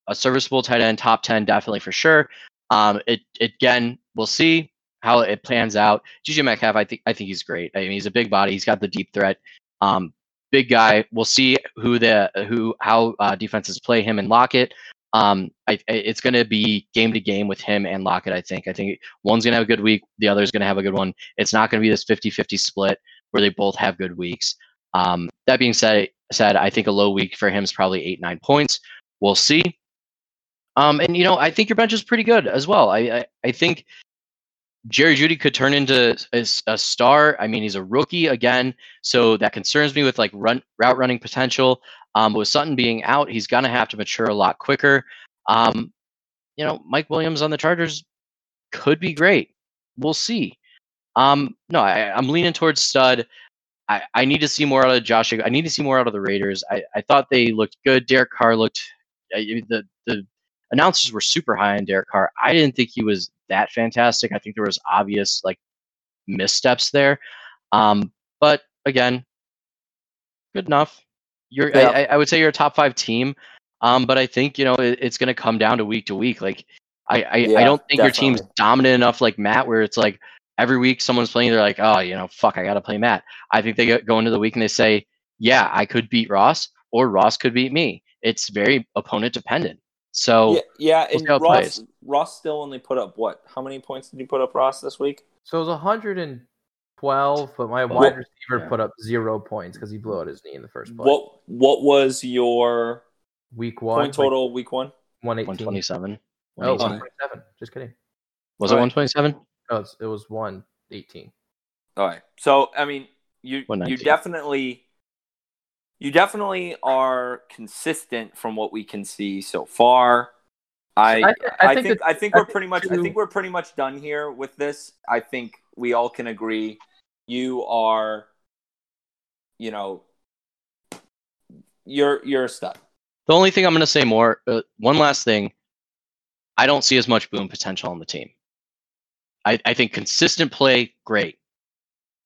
a serviceable tight end, top 10, definitely for sure. Um, it, it again, we'll see how it plans out. DK Metcalf, I think I think he's great. I mean, he's a big body. He's got the deep threat. Um, big guy. We'll see who the who how uh, defenses play him and Lockett. Um, I- it's going to be game to game with him and Lockett. I think. I think one's going to have a good week. The other's going to have a good one. It's not going to be this 50-50 split where they both have good weeks. Um, that being said, said I think a low week for him is probably eight nine points. We'll see. Um, and you know, I think your bench is pretty good as well. I I, I think Jerry Jeudy could turn into a star. I mean, he's a rookie again, so that concerns me with like run route running potential. Um, with Sutton being out, he's gonna have to mature a lot quicker. Um, you know, Mike Williams on the Chargers could be great. We'll see. Um, no, I, I'm leaning towards stud. I, I need to see more out of Josh. I need to see more out of the Raiders. I, I thought they looked good. Derek Carr looked. I, the the announcers were super high on Derek Carr. I didn't think he was that fantastic. I think there was obvious like missteps there. Um, but again, good enough. You're Yeah. I, I- would say you're a top five team. Um, but I think you know it, it's going to come down to week to week. Like I I, Yeah, I don't think your team's dominant enough like Matt, where it's like every week someone's playing, they're like, oh, you know, fuck, I got to play Matt. I think they go into the week and they say, yeah, I could beat Ross, or Ross could beat me. It's very opponent dependent. So yeah, yeah, we'll and see how it Ross plays. Ross still only put up what? How many points did he put up, Ross, this week? So it was 112, but my Well, wide receiver yeah. put up zero points because he blew out his knee in the first play. What What was your Week one, point total week one? one eighteen. 127. Oh, 118. 127. Just kidding. Was it Alright. 127? No, it's, it was one eighteen. All right. So I mean, you you definitely you definitely are consistent from what we can see so far. I I thi- I I, think think I think we're pretty much I think we're pretty much done here with this. I think we all can agree you are you know you're you're a stud. The only thing I'm going to say more, uh, one last thing, I don't see as much boom potential on the team. I, I think consistent play, great.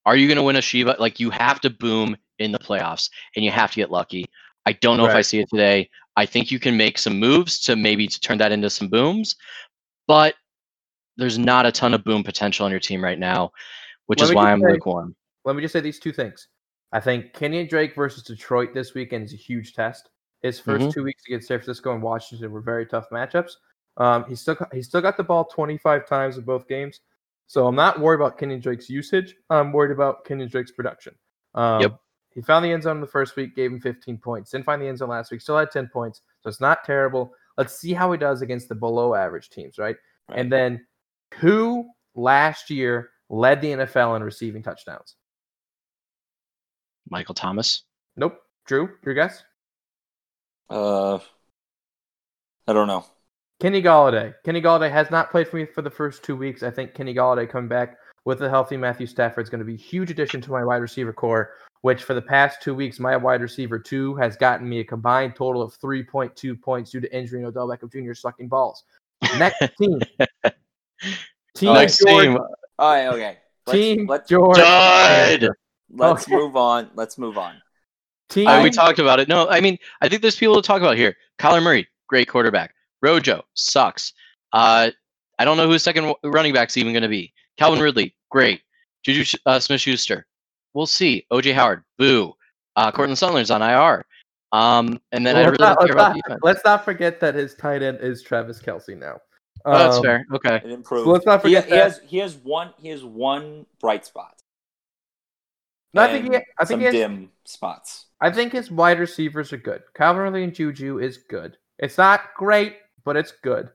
Are you going to win a Shiva? Like you have to boom in the playoffs, and you have to get lucky. I don't know if I see it today. I think you can make some moves to maybe to turn that into some booms, but there's not a ton of boom potential on your team right now, which Let is why I'm say- lukewarm. Let me just say these two things. I think Kenyon Drake versus Detroit this weekend is a huge test. His 1st Mhm. two weeks against San Francisco and Washington were very tough matchups. Um, he still he still got the ball 25 times in both games, so I'm not worried about Kenyon Drake's usage. I'm worried about Kenyon Drake's production. Um, Yep. He found the end zone in the first week, gave him 15 points. Didn't find the end zone last week, still had 10 points. So it's not terrible. Let's see how he does against the below average teams, right? Right. And then who last year led the NFL in receiving touchdowns? Michael Thomas. Nope. Drew, your guess? Uh I don't know. Kenny Golladay. Kenny Golladay has not played for me for the first two weeks. I think Kenny Golladay coming back with a healthy Matthew Stafford is going to be a huge addition to my wide receiver core, which for the past two weeks, my wide receiver two has gotten me a combined total of 3.2 points due to injury and Odell Beckham Jr. sucking balls. Next team. team Next George, team, All right, okay. Let's, Team let's, George. Dud! let's Okay. move on. Let's move on. Team, Uh, we talked about it. No, I mean, I think there's people to talk about here. Kyler Murray, great quarterback. Rojo sucks. Uh, I don't know who his second running back's even going to be. Calvin Ridley, great. Juju uh, Smith-Schuster, we'll see. OJ Howard, boo. Uh, Courtland Sutherland's on IR. Um, and then I let's, really not, don't care let's, about not, defense. let's not forget that his tight end is Travis Kelce now. Oh, that's Um, fair. Okay. It improved. So let's not he, forget he that. has he has one he has one bright spot. No, I think he, I think some he has, dim spots. I think his wide receivers are good. Calvin Ridley and Juju is good. It's not great, but it's good.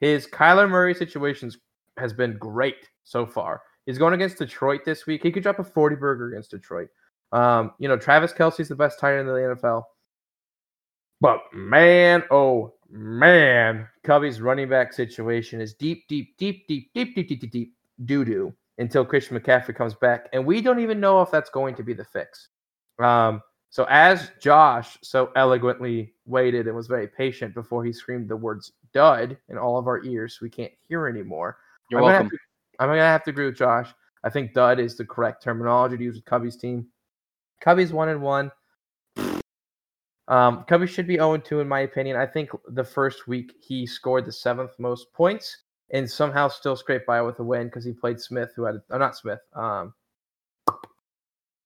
His Kyler Murray situations has been great so far. He's going against Detroit this week. He could drop a 40 burger against Detroit. Um, you know, Travis Kelce's the best tight end in the NFL. But man, oh man, Cubby's running back situation is deep, deep, deep, deep, deep, deep, deep, deep, deep doo doo until Christian McCaffrey comes back, and we don't even know if that's going to be the fix. Um, so as Josh so eloquently waited and was very patient before he screamed the words "dud" in all of our ears, we can't hear anymore. You're I'm gonna welcome. to- I'm gonna have to agree with Josh. I think "dud" is the correct terminology to use with Cubby's team. Cubby's one and one. Um, Cubby should be 0 2 in my opinion. I think the first week he scored the seventh most points and somehow still scraped by with a win because he played Smith, who had, oh, not Smith, um,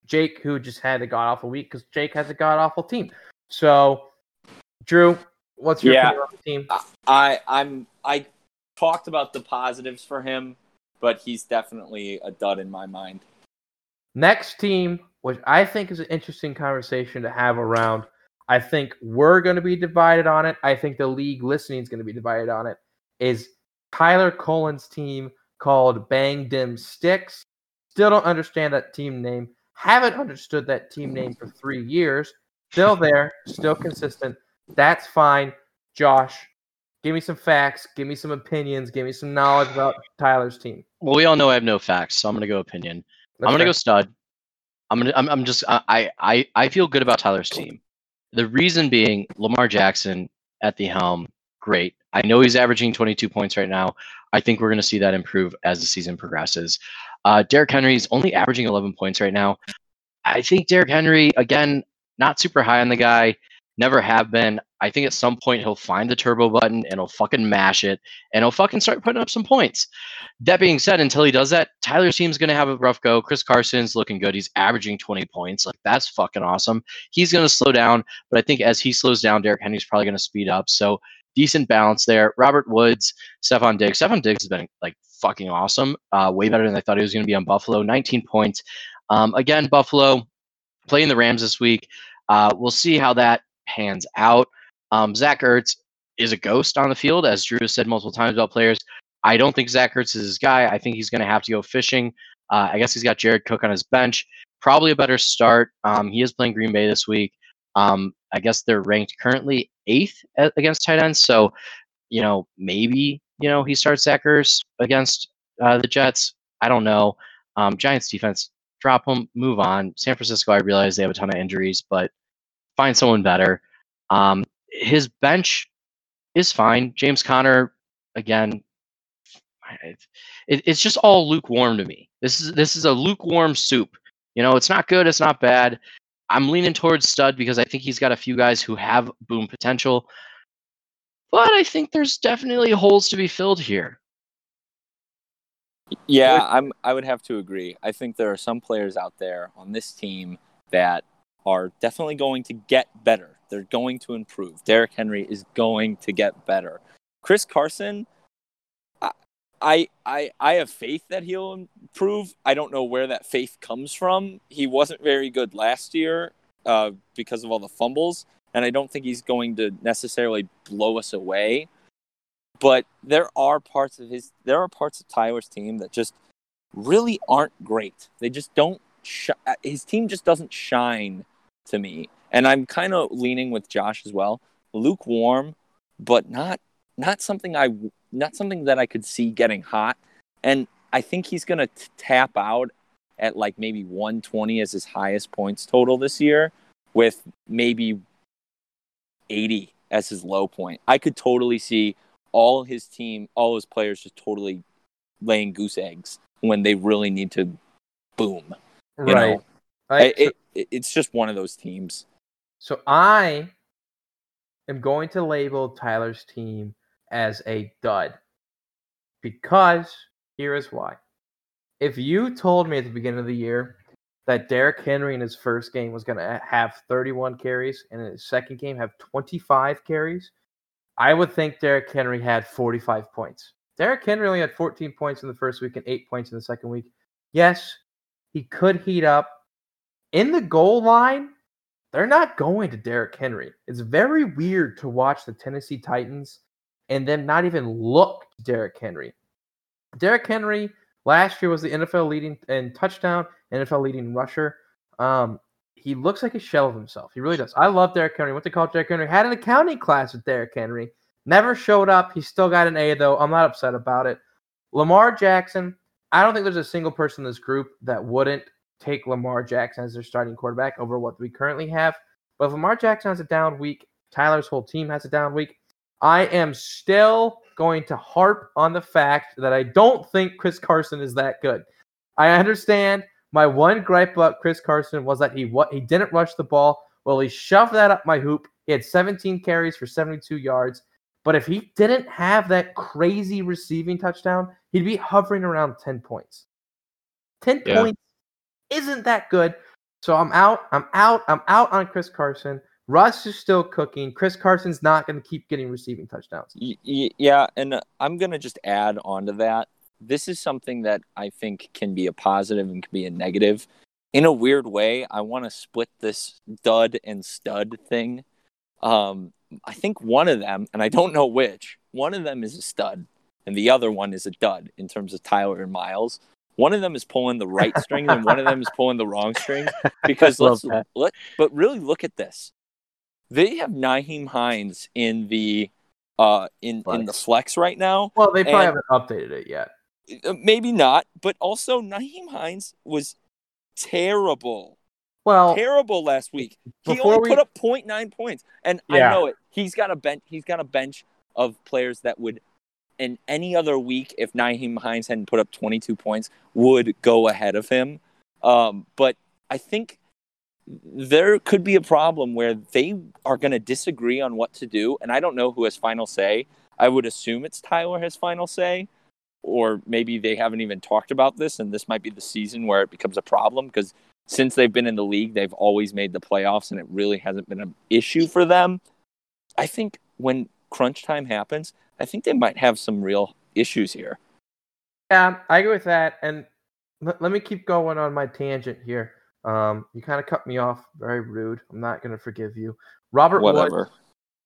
Jake, who just had a god awful week because Jake has a god awful team. So, Drew, what's your Yeah. opinion on the team? I I'm I talked about the positives for him, but he's definitely a dud in my mind. Next team, which I think is an interesting conversation to have around I think we're going to be divided on it. I think the league listening is going to be divided on it. Is Tyler Cullen's team called Bang Dim Sticks? Still don't understand that team name. Haven't understood that team name for three years. Still there, still consistent. That's fine. Josh, give me some facts, give me some opinions, give me some knowledge about Tyler's team. Well, we all know I have no facts, so I'm gonna go opinion. That's I'm gonna fair. go stud. I'm gonna. I'm, I'm just. I, I. I feel good about Tyler's team. The reason being Lamar Jackson at the helm. Great. I know he's averaging 22 points right now. I think we're gonna see that improve as the season progresses. Uh, Derrick is only averaging 11 points right now. I think Derrick Henry again, not super high on the guy. Never have been. I think at some point he'll find the turbo button and he'll fucking mash it and he'll fucking start putting up some points. That being said, until he does that, Tyler's team's going to have a rough go. Chris Carson's looking good. He's averaging 20 points. Like, that's fucking awesome. He's going to slow down, but I think as he slows down, Derrick Henry's probably going to speed up. So, decent balance there. Robert Woods, Stefon Diggs. Stefon Diggs has been like fucking awesome. Uh, way better than I thought he was going to be on Buffalo. 19 points. Um, again, Buffalo playing the Rams this week. Uh, we'll see how that pans out. Um, Zach Ertz is a ghost on the field, as Drew has said multiple times about players. I don't think Zach Ertz is his guy. I think he's going to have to go fishing. Uh, I guess he's got Jared Cook on his bench. Probably a better start. Um, he is playing Green Bay this week. Um, I guess they're ranked currently eighth a- against tight ends. So, you know, maybe you know he starts Zach Ertz against uh, the Jets. I don't know. Um, Giants defense, drop him, move on. San Francisco, I realize they have a ton of injuries, but find someone better. Um, his bench is fine. James Conner, again, it, it's just all lukewarm to me. This is this is a lukewarm soup. You know, it's not good, it's not bad. I'm leaning towards stud because I think he's got a few guys who have boom potential. But I think there's definitely holes to be filled here. Yeah, I'm. I would have to agree. I think there are some players out there on this team that are definitely going to get better. They're going to improve. Derrick Henry is going to get better. Chris Carson, I, I, I, I have faith that he'll improve. I don't know where that faith comes from. He wasn't very good last year uh, because of all the fumbles, and I don't think he's going to necessarily blow us away but there are parts of his there are parts of Tyler's team that just really aren't great. They just don't sh- his team just doesn't shine to me. And I'm kind of leaning with Josh as well. Lukewarm, but not not something I not something that I could see getting hot. And I think he's going to tap out at like maybe 120 as his highest points total this year with maybe 80 as his low point. I could totally see all his team, all his players just totally laying goose eggs when they really need to boom. You right. know, Right, it, it, it's just one of those teams. So I am going to label Tyler's team as a dud because here is why. If you told me at the beginning of the year that Derrick Henry in his first game was going to have 31 carries and in his second game have 25 carries, I would think Derrick Henry had 45 points. Derrick Henry only had 14 points in the first week and 8 points in the second week. Yes, he could heat up. In the goal line, they're not going to Derrick Henry. It's very weird to watch the Tennessee Titans and then not even look to Derrick Henry. Derrick Henry last year was the NFL leading in touchdown, NFL leading rusher. Um, he looks like a shell of himself. He really does. I love Derrick Henry. Went to college Derrick Henry. Had an accounting class with Derrick Henry. Never showed up. He still got an A though. I'm not upset about it. Lamar Jackson. I don't think there's a single person in this group that wouldn't take Lamar Jackson as their starting quarterback over what we currently have. But if Lamar Jackson has a down week, Tyler's whole team has a down week. I am still going to harp on the fact that I don't think Chris Carson is that good. I understand my one gripe about Chris Carson was that he what he didn't rush the ball. Well, he shoved that up my hoop. He had 17 carries for 72 yards. But if he didn't have that crazy receiving touchdown, he'd be hovering around 10 points. 10 Yeah. points isn't that good. So I'm out. I'm out. I'm out on Chris Carson. Russ is still cooking. Chris Carson's not going to keep getting receiving touchdowns. Yeah, and uh, I'm gonna just add on to that. This is something that I think can be a positive and can be a negative. In a weird way, I want to split this dud and stud thing Um, I think one of them, and I don't know which, one of them is a stud, and the other one is a dud in terms of Tyler and Miles. One of them is pulling the right strings, and one of them is pulling the wrong strings. Because let's let, but really look at this. They have Nyheim Hines in the uh in in the flex right now. Well, they probably haven't updated it yet. Uh, Maybe not, but also Nyheim Hines was terrible Well, terrible last week. He only we- put up 0.9 points, and Yeah. I know it. He's got a bench. He's got a bench of players that would, in any other week, if Nyheim Hines hadn't put up 22 points, would go ahead of him. Um, but I think there could be a problem where they are going to disagree on what to do, and I don't know who has final say. I would assume it's Tyler has final say, or maybe they haven't even talked about this, and this might be the season where it becomes a problem because since they've been in the league, they've always made the playoffs, and it really hasn't been an issue for them. I think when crunch time happens, I think they might have some real issues here. Yeah, I agree with that. And let, let me keep going on my tangent here. Um, you kind of cut me off. Very rude. I'm not going to forgive you. Robert Whatever.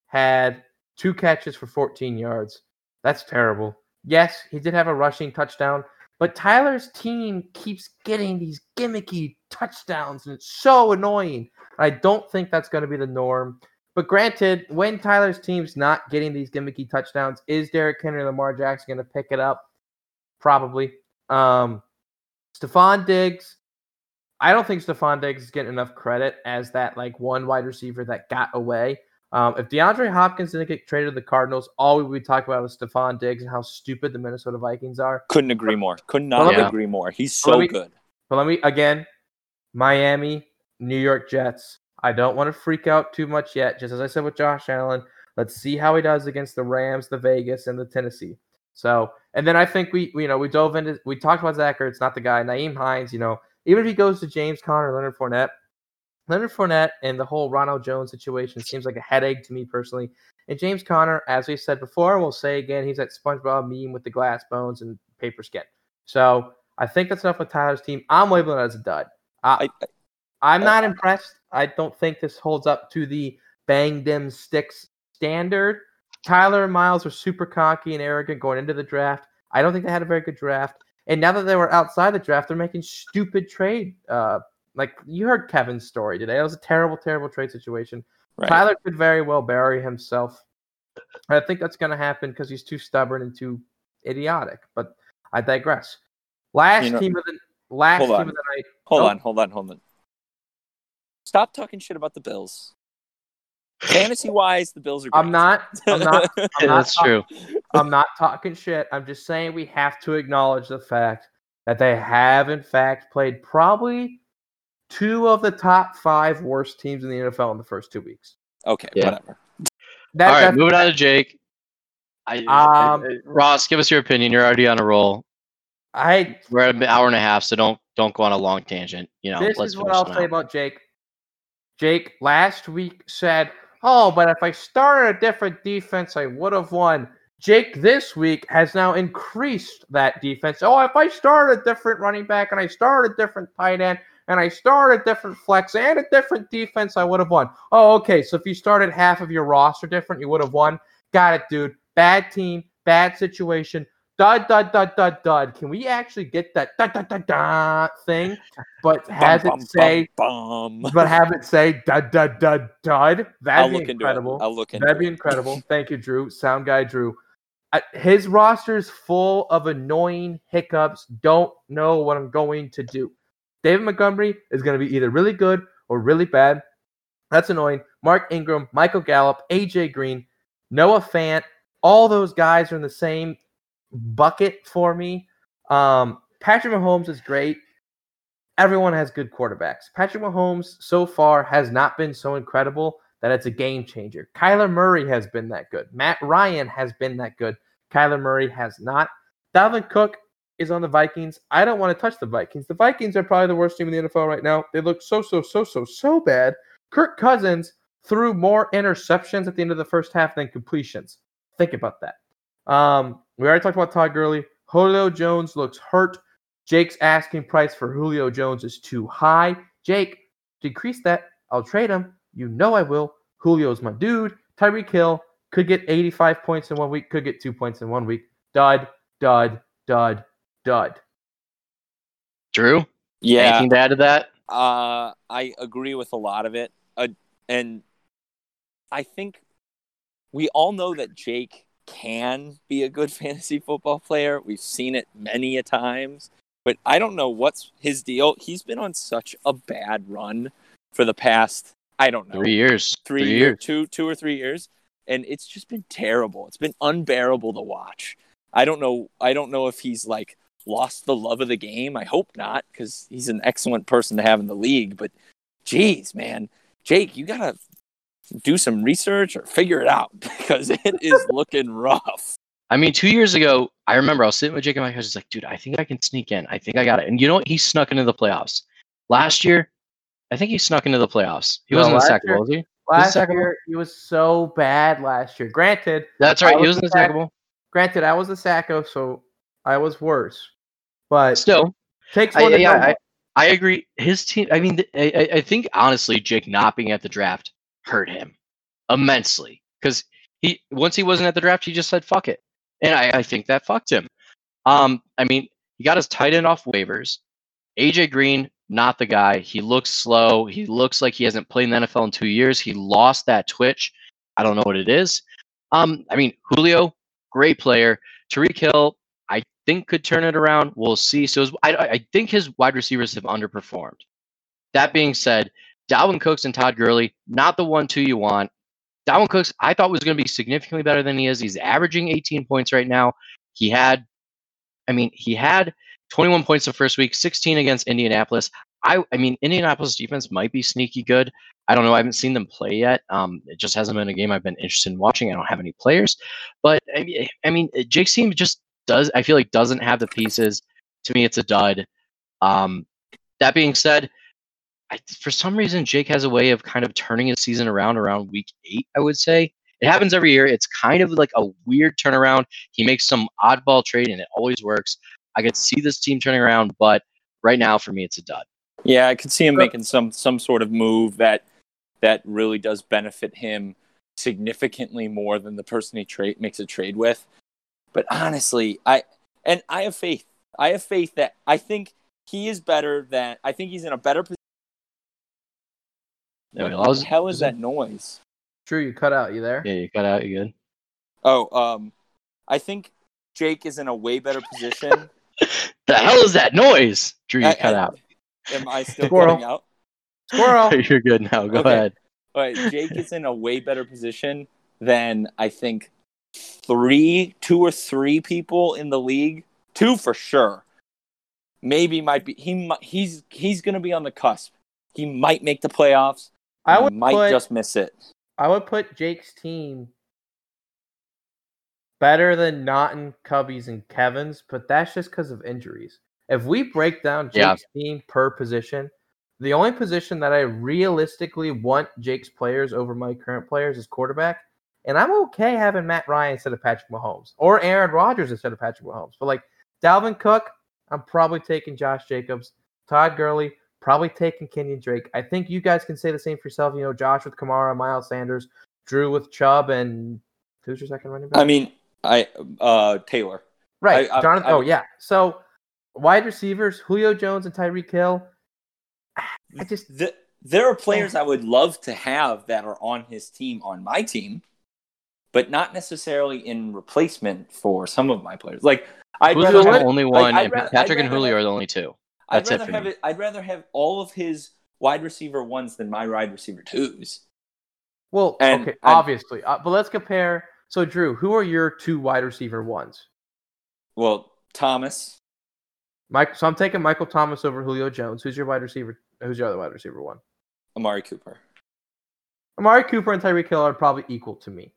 had two catches for 14 yards. That's terrible. Yes, he did have a rushing touchdown, but Tyler's team keeps getting these gimmicky touchdowns, and it's so annoying. I don't think that's going to be the norm. But granted, when Tyler's team's not getting these gimmicky touchdowns, is Derrick Henry Lamar Jackson going to pick it up? Probably. Um, Stefon Diggs, I don't think Stefon Diggs is getting enough credit as that like one wide receiver that got away. Um, if DeAndre Hopkins didn't get traded to the Cardinals, all we would talk about is Stefon Diggs and how stupid the Minnesota Vikings are. Couldn't agree more. Could not me- agree more. He's so let me- good. But let me again, Miami, New York Jets. I don't want to freak out too much yet. Just as I said with Josh Allen, let's see how he does against the Rams, the Vegas, and the Tennessee. So, and then I think we, you know, we dove into, we talked about Zach Ertz, not the guy. Nyheim Hines, you know, even if he goes to James Conner, Leonard Fournette, Leonard Fournette and the whole Ronald Jones situation seems like a headache to me personally. And James Conner, as we said before, we'll say again, he's that SpongeBob meme with the glass bones and paper skin. So I think that's enough with Tyler's team. I'm labeling it as a dud. I, I, I'm not impressed. I don't think this holds up to the bang them sticks standard. Tyler and Miles were super cocky and arrogant going into the draft. I don't think they had a very good draft. And now that they were outside the draft, they're making stupid trade. Uh, like you heard Kevin's story today. It was a terrible, terrible trade situation. right. Tyler could very well bury himself. I think that's going to happen because he's too stubborn and too idiotic. But I digress. Last You know- team of the last team on. of the night. hold Oh. on, hold on, hold on. Stop talking shit about the Bills. Fantasy wise, the Bills are great. I'm not. I'm not. I'm not That's talk- true. I'm not talking shit. I'm just saying we have to acknowledge the fact that they have, in fact, played probably two of the top five worst teams in the NFL in the first two weeks. okay, Yeah. whatever. That, All right, that's- moving on to Jake. I, Um, I- Ross, give us your opinion. You're already on a roll. I We're at an hour and a half, so don't don't go on a long tangent. You know, this let's is what I'll say out. about Jake. Jake last week said, "Oh, but if I started a different defense, I would have won." Jake this week has now increased that defense. Oh, if I started a different running back and I started a different tight end and I started a different flex and a different defense, I would have won. Oh, okay. So if you started half of your roster different, you would have won. Got it, dude. Bad team, bad situation. Dud, dud, dud, dud, dud. Can we actually get that dud, dud, dud, dud thing? But have Bum, it say, bum, bum. but have it say dud, dud, dud, dud. I'll That'd look be incredible. I'll look into That'd be it. incredible. Thank you, Drew. Sound guy, Drew. Uh, his roster's full of annoying hiccups. Don't know what I'm going to do. David Montgomery is going to be either really good or really bad. That's annoying. Mark Ingram, Michael Gallup, AJ Green, Noah Fant, all those guys are in the same bucket for me. Um, Patrick Mahomes is great. Everyone has good quarterbacks. Patrick Mahomes so far has not been so incredible that it's a game changer. Kyler Murray has been that good. Matt Ryan has been that good. Kyler Murray has not. Dalvin Cook is on the Vikings. I don't want to touch the Vikings. The Vikings are probably the worst team in the NFL right now. They look so, so, so, so, so bad. Kirk Cousins threw more interceptions at the end of the first half than completions. Think about that. Um, we already talked about Todd Gurley. Julio Jones looks hurt. Jake's asking price for Julio Jones is too high. Jake, decrease that. I'll trade him. You know I will. Julio's my dude. Tyreek Hill could get 85 points in one week, could get two points in one week. Dud, dud, dud, dud. Drew, Yeah, anything to add to that? Uh, I agree with a lot of it. Uh, and I think we all know that Jake can be a good fantasy football player. We've seen it many a times, but I don't know what's his deal. He's been on such a bad run for the past, I don't know, Three years. three, Three years, years. two, two or three years, and it's just been terrible. It's been unbearable to watch. I don't know. I don't know if he's like lost the love of the game. I hope not, because he's an excellent person to have in the league. But, geez, man, Jake, you gotta do some research or figure it out because it is looking rough. I mean, two years ago, I remember I was sitting with Jake and my I was just like, dude, I think I can sneak in. I think I got it. And you know what? He snuck into the playoffs. Last year, I think he snuck into the playoffs. He No, wasn't in the last sack, year- was he? Last sackable? year, he was so bad last year. Granted, That's I right. He was was in the the sack- sackable. granted, I was a Sacko, so I was worse. But Still, takes I, one to yeah, know I. I agree. His team. I mean, I, I- I think honestly, Jake not being at the draft hurt him immensely because he once he wasn't at the draft, he just said fuck it, and I, I think that fucked him. Um, I mean, he got his tight end off waivers. AJ Green, not the guy. He looks slow. He looks like he hasn't played in the NFL in two years. He lost that twitch. I don't know what it is. Um, I mean, Julio, great player. Tyreek Hill, I think could turn it around. We'll see. So his, I, I think his wide receivers have underperformed. That being said, Dalvin Cooks and Todd Gurley, not the one two you want. Dalvin Cooks, I thought was going to be significantly better than he is. He's averaging 18 points right now. He had, I mean, he had 21 points the first week, 16 against Indianapolis. I, I mean, Indianapolis defense might be sneaky good. I don't know. I haven't seen them play yet. Um, it just hasn't been a game I've been interested in watching. I don't have any players, but I mean, I mean, Jake's team just does. I feel like doesn't have the pieces. To me, it's a dud. Um, that being said, I, for some reason, Jake has a way of kind of turning his season around around week eight. I would say it happens every year. It's kind of like a weird turnaround. He makes some oddball trade, and it always works. I could see this team turning around, but right now, for me, it's a dud. Yeah, I could see him making some some sort of move that that really does benefit him significantly more than the person he trade makes a trade with. But honestly, I and I have faith. I have faith that I think he is better than I think he's in a better position. There we go. I was- the hell is that noise? Drew, you cut out. You there? Yeah, you cut out. You good? Oh, um, I think Jake is in a way better position. The hell is that noise? Drew, you I- cut I- out. Am I still Squirrel. cutting out? Squirrel. You're good now. Go Okay. ahead. All right, Jake is in a way better position than I think three, two or three people in the league. Two for sure. Maybe might be he. He's he's going to be on the cusp. He might make the playoffs. I would might put, just miss it. I would put Jake's team better than Naughton, Cubbies, and Kevin's, but that's just because of injuries. If we break down Yeah. Jake's team per position, the only position that I realistically want Jake's players over my current players is quarterback. And I'm okay having Matt Ryan instead of Patrick Mahomes or Aaron Rodgers instead of Patrick Mahomes. But like Dalvin Cook, I'm probably taking Josh Jacobs. Todd Gurley, probably taking Kenyon Drake. I think you guys can say the same for yourself. You know, Josh with Kamara, Miles Sanders, Drew with Chubb, and who's your second running back? I mean, I uh Taylor. right, I- I- Jonathan. I- oh yeah. So wide receivers, Julio Jones and Tyreek Hill. I just The, there are players I would love to have that are on his team on my team, but not necessarily in replacement for some of my players. Like I'd Julio's the only one, I'd and rather- Patrick I'd and Julio have- are the only two. I'd That's it rather have me. it. I'd rather have all of his wide receiver ones than my wide receiver twos. well, And okay, I'm- obviously. Uh, but let's compare. So Drew, who are your two wide receiver ones? Well, Thomas, Mike. So I'm taking Michael Thomas over Julio Jones. Who's your wide receiver? Who's your other wide receiver one? Amari Cooper. Amari Cooper and Tyreek Hill are probably equal to me.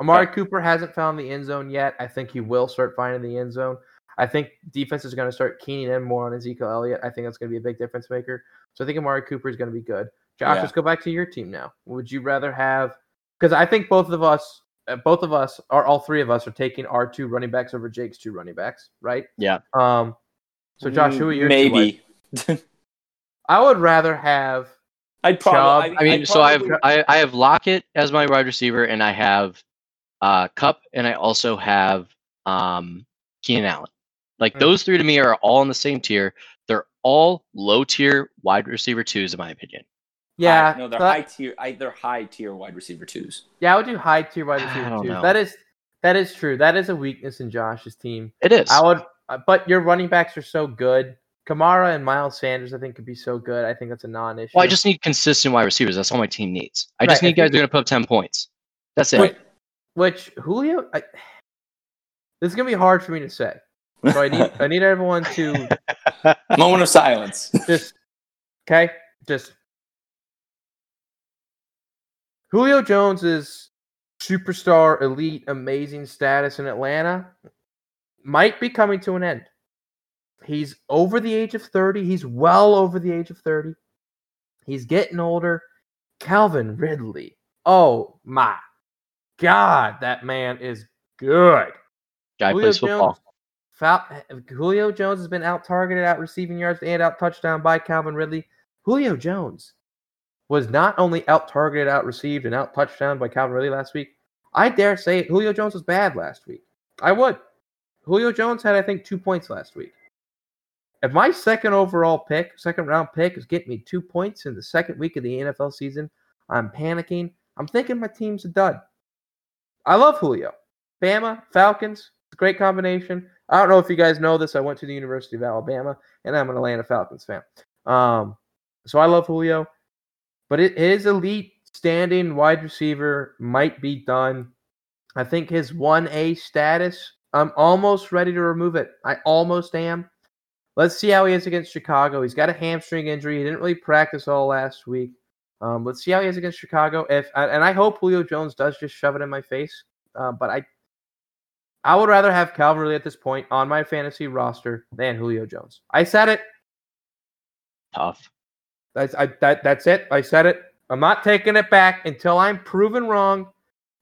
Amari Okay. Cooper hasn't found the end zone yet. I think he will start finding the end zone. I think defense is going to start keening in more on Ezekiel Elliott. I think that's going to be a big difference maker. So I think Amari Cooper is going to be good. Josh, Yeah. let's go back to your team now. Would you rather have? Because I think both of us, uh, both of us, or all three of us, are taking our two running backs over Jake's two running backs, right? Yeah. Um. So Josh, who are your two maybe? I would rather have I'd probably. I mean, I'd so I have probably- I, I have Lockett as my wide receiver, and I have uh, Kupp, and I also have um, Keenan Allen. Like Hmm. those three to me are all in the same tier. They're all low tier wide receiver twos, in my opinion. Yeah, High- no, they're that- high tier. I, they're high tier wide receiver twos. Yeah, I would do high tier wide receiver twos. know. That is that is true. That is a weakness in Josh's team. It is. I would, uh, but your running backs are so good. Kamara and Miles Sanders, I think, could be so good. I think that's a non-issue. well, I just need consistent wide receivers. That's all my team needs. I just Right, I need guys think- that are going to put up ten points. That's it. Wait. which Julio. I, this is gonna be hard for me to say. So I need I need everyone to Moment of silence. just okay, just Julio Jones's superstar, elite, amazing status in Atlanta might be coming to an end. He's over the age of 30. He's well over the age of 30. He's getting older. Calvin Ridley. Oh my God, that man is good. Guy Julio plays football. Jones, Julio Jones has been out targeted, out receiving yards, and out touchdown by Calvin Ridley. Julio Jones was not only out targeted, out received, and out touchdown by Calvin Ridley last week. I dare say Julio Jones was bad last week. I would. Julio Jones had, I think, two points last week. If my second overall pick, second round pick, is getting me two points in the second week of the NFL season, I'm panicking. I'm thinking my team's a dud. I love Julio. Bama, Falcons, it's a great combination. I don't know if you guys know this. I went to the University of Alabama, and I'm an Atlanta Falcons fan. Um, so I love Julio, but it, his elite standing wide receiver might be done. I think his 1A status, I'm almost ready to remove it. I almost am. Let's see how he is against Chicago. He's got a hamstring injury. He didn't really practice all last week. Um, let's see how he is against Chicago. If and I hope Julio Jones does just shove it in my face. Uh, but I I would rather have Calvin Ridley at this point on my fantasy roster than Julio Jones. I said it. Tough. That's I that that's it. I said it. I'm not taking it back until I'm proven wrong.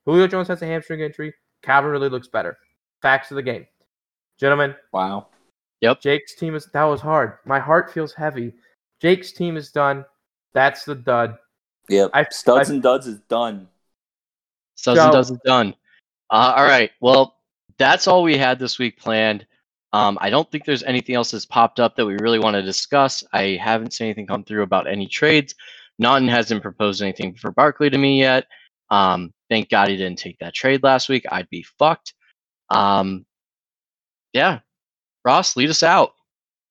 Julio Jones has a hamstring injury. Calvin Ridley looks better. Facts of the game, gentlemen. Wow. Yep. Jake's team is that was hard. My heart feels heavy. Jake's team is done. That's the dud. Yep. I- Studs I- and duds is done. Studs and Duds is done. Uh, all right. Well, that's all we had this week planned. Um, I don't think there's anything else that's popped up that we really want to discuss. I haven't seen anything come through about any trades. Naughton hasn't proposed anything for Barkley to me yet. Um, thank God he didn't take that trade last week. I'd be fucked. Um, yeah. Ross, lead us out.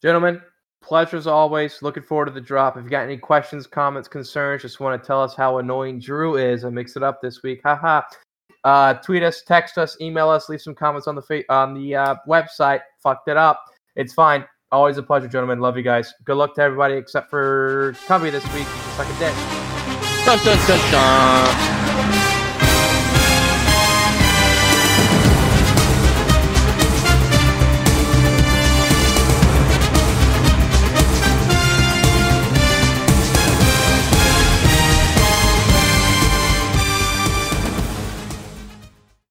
Gentlemen, pleasure as always. Looking forward to the drop. If you got any questions, comments, concerns, just want to tell us how annoying Drew is. I mixed it up this week. Haha. Uh, tweet us, text us, email us, leave some comments on the fa- on the uh, website. Fucked it up. It's fine. Always a pleasure, gentlemen. Love you guys. Good luck to everybody except for Cubby this week. Suck a dick. Dun, dun, dun, dun.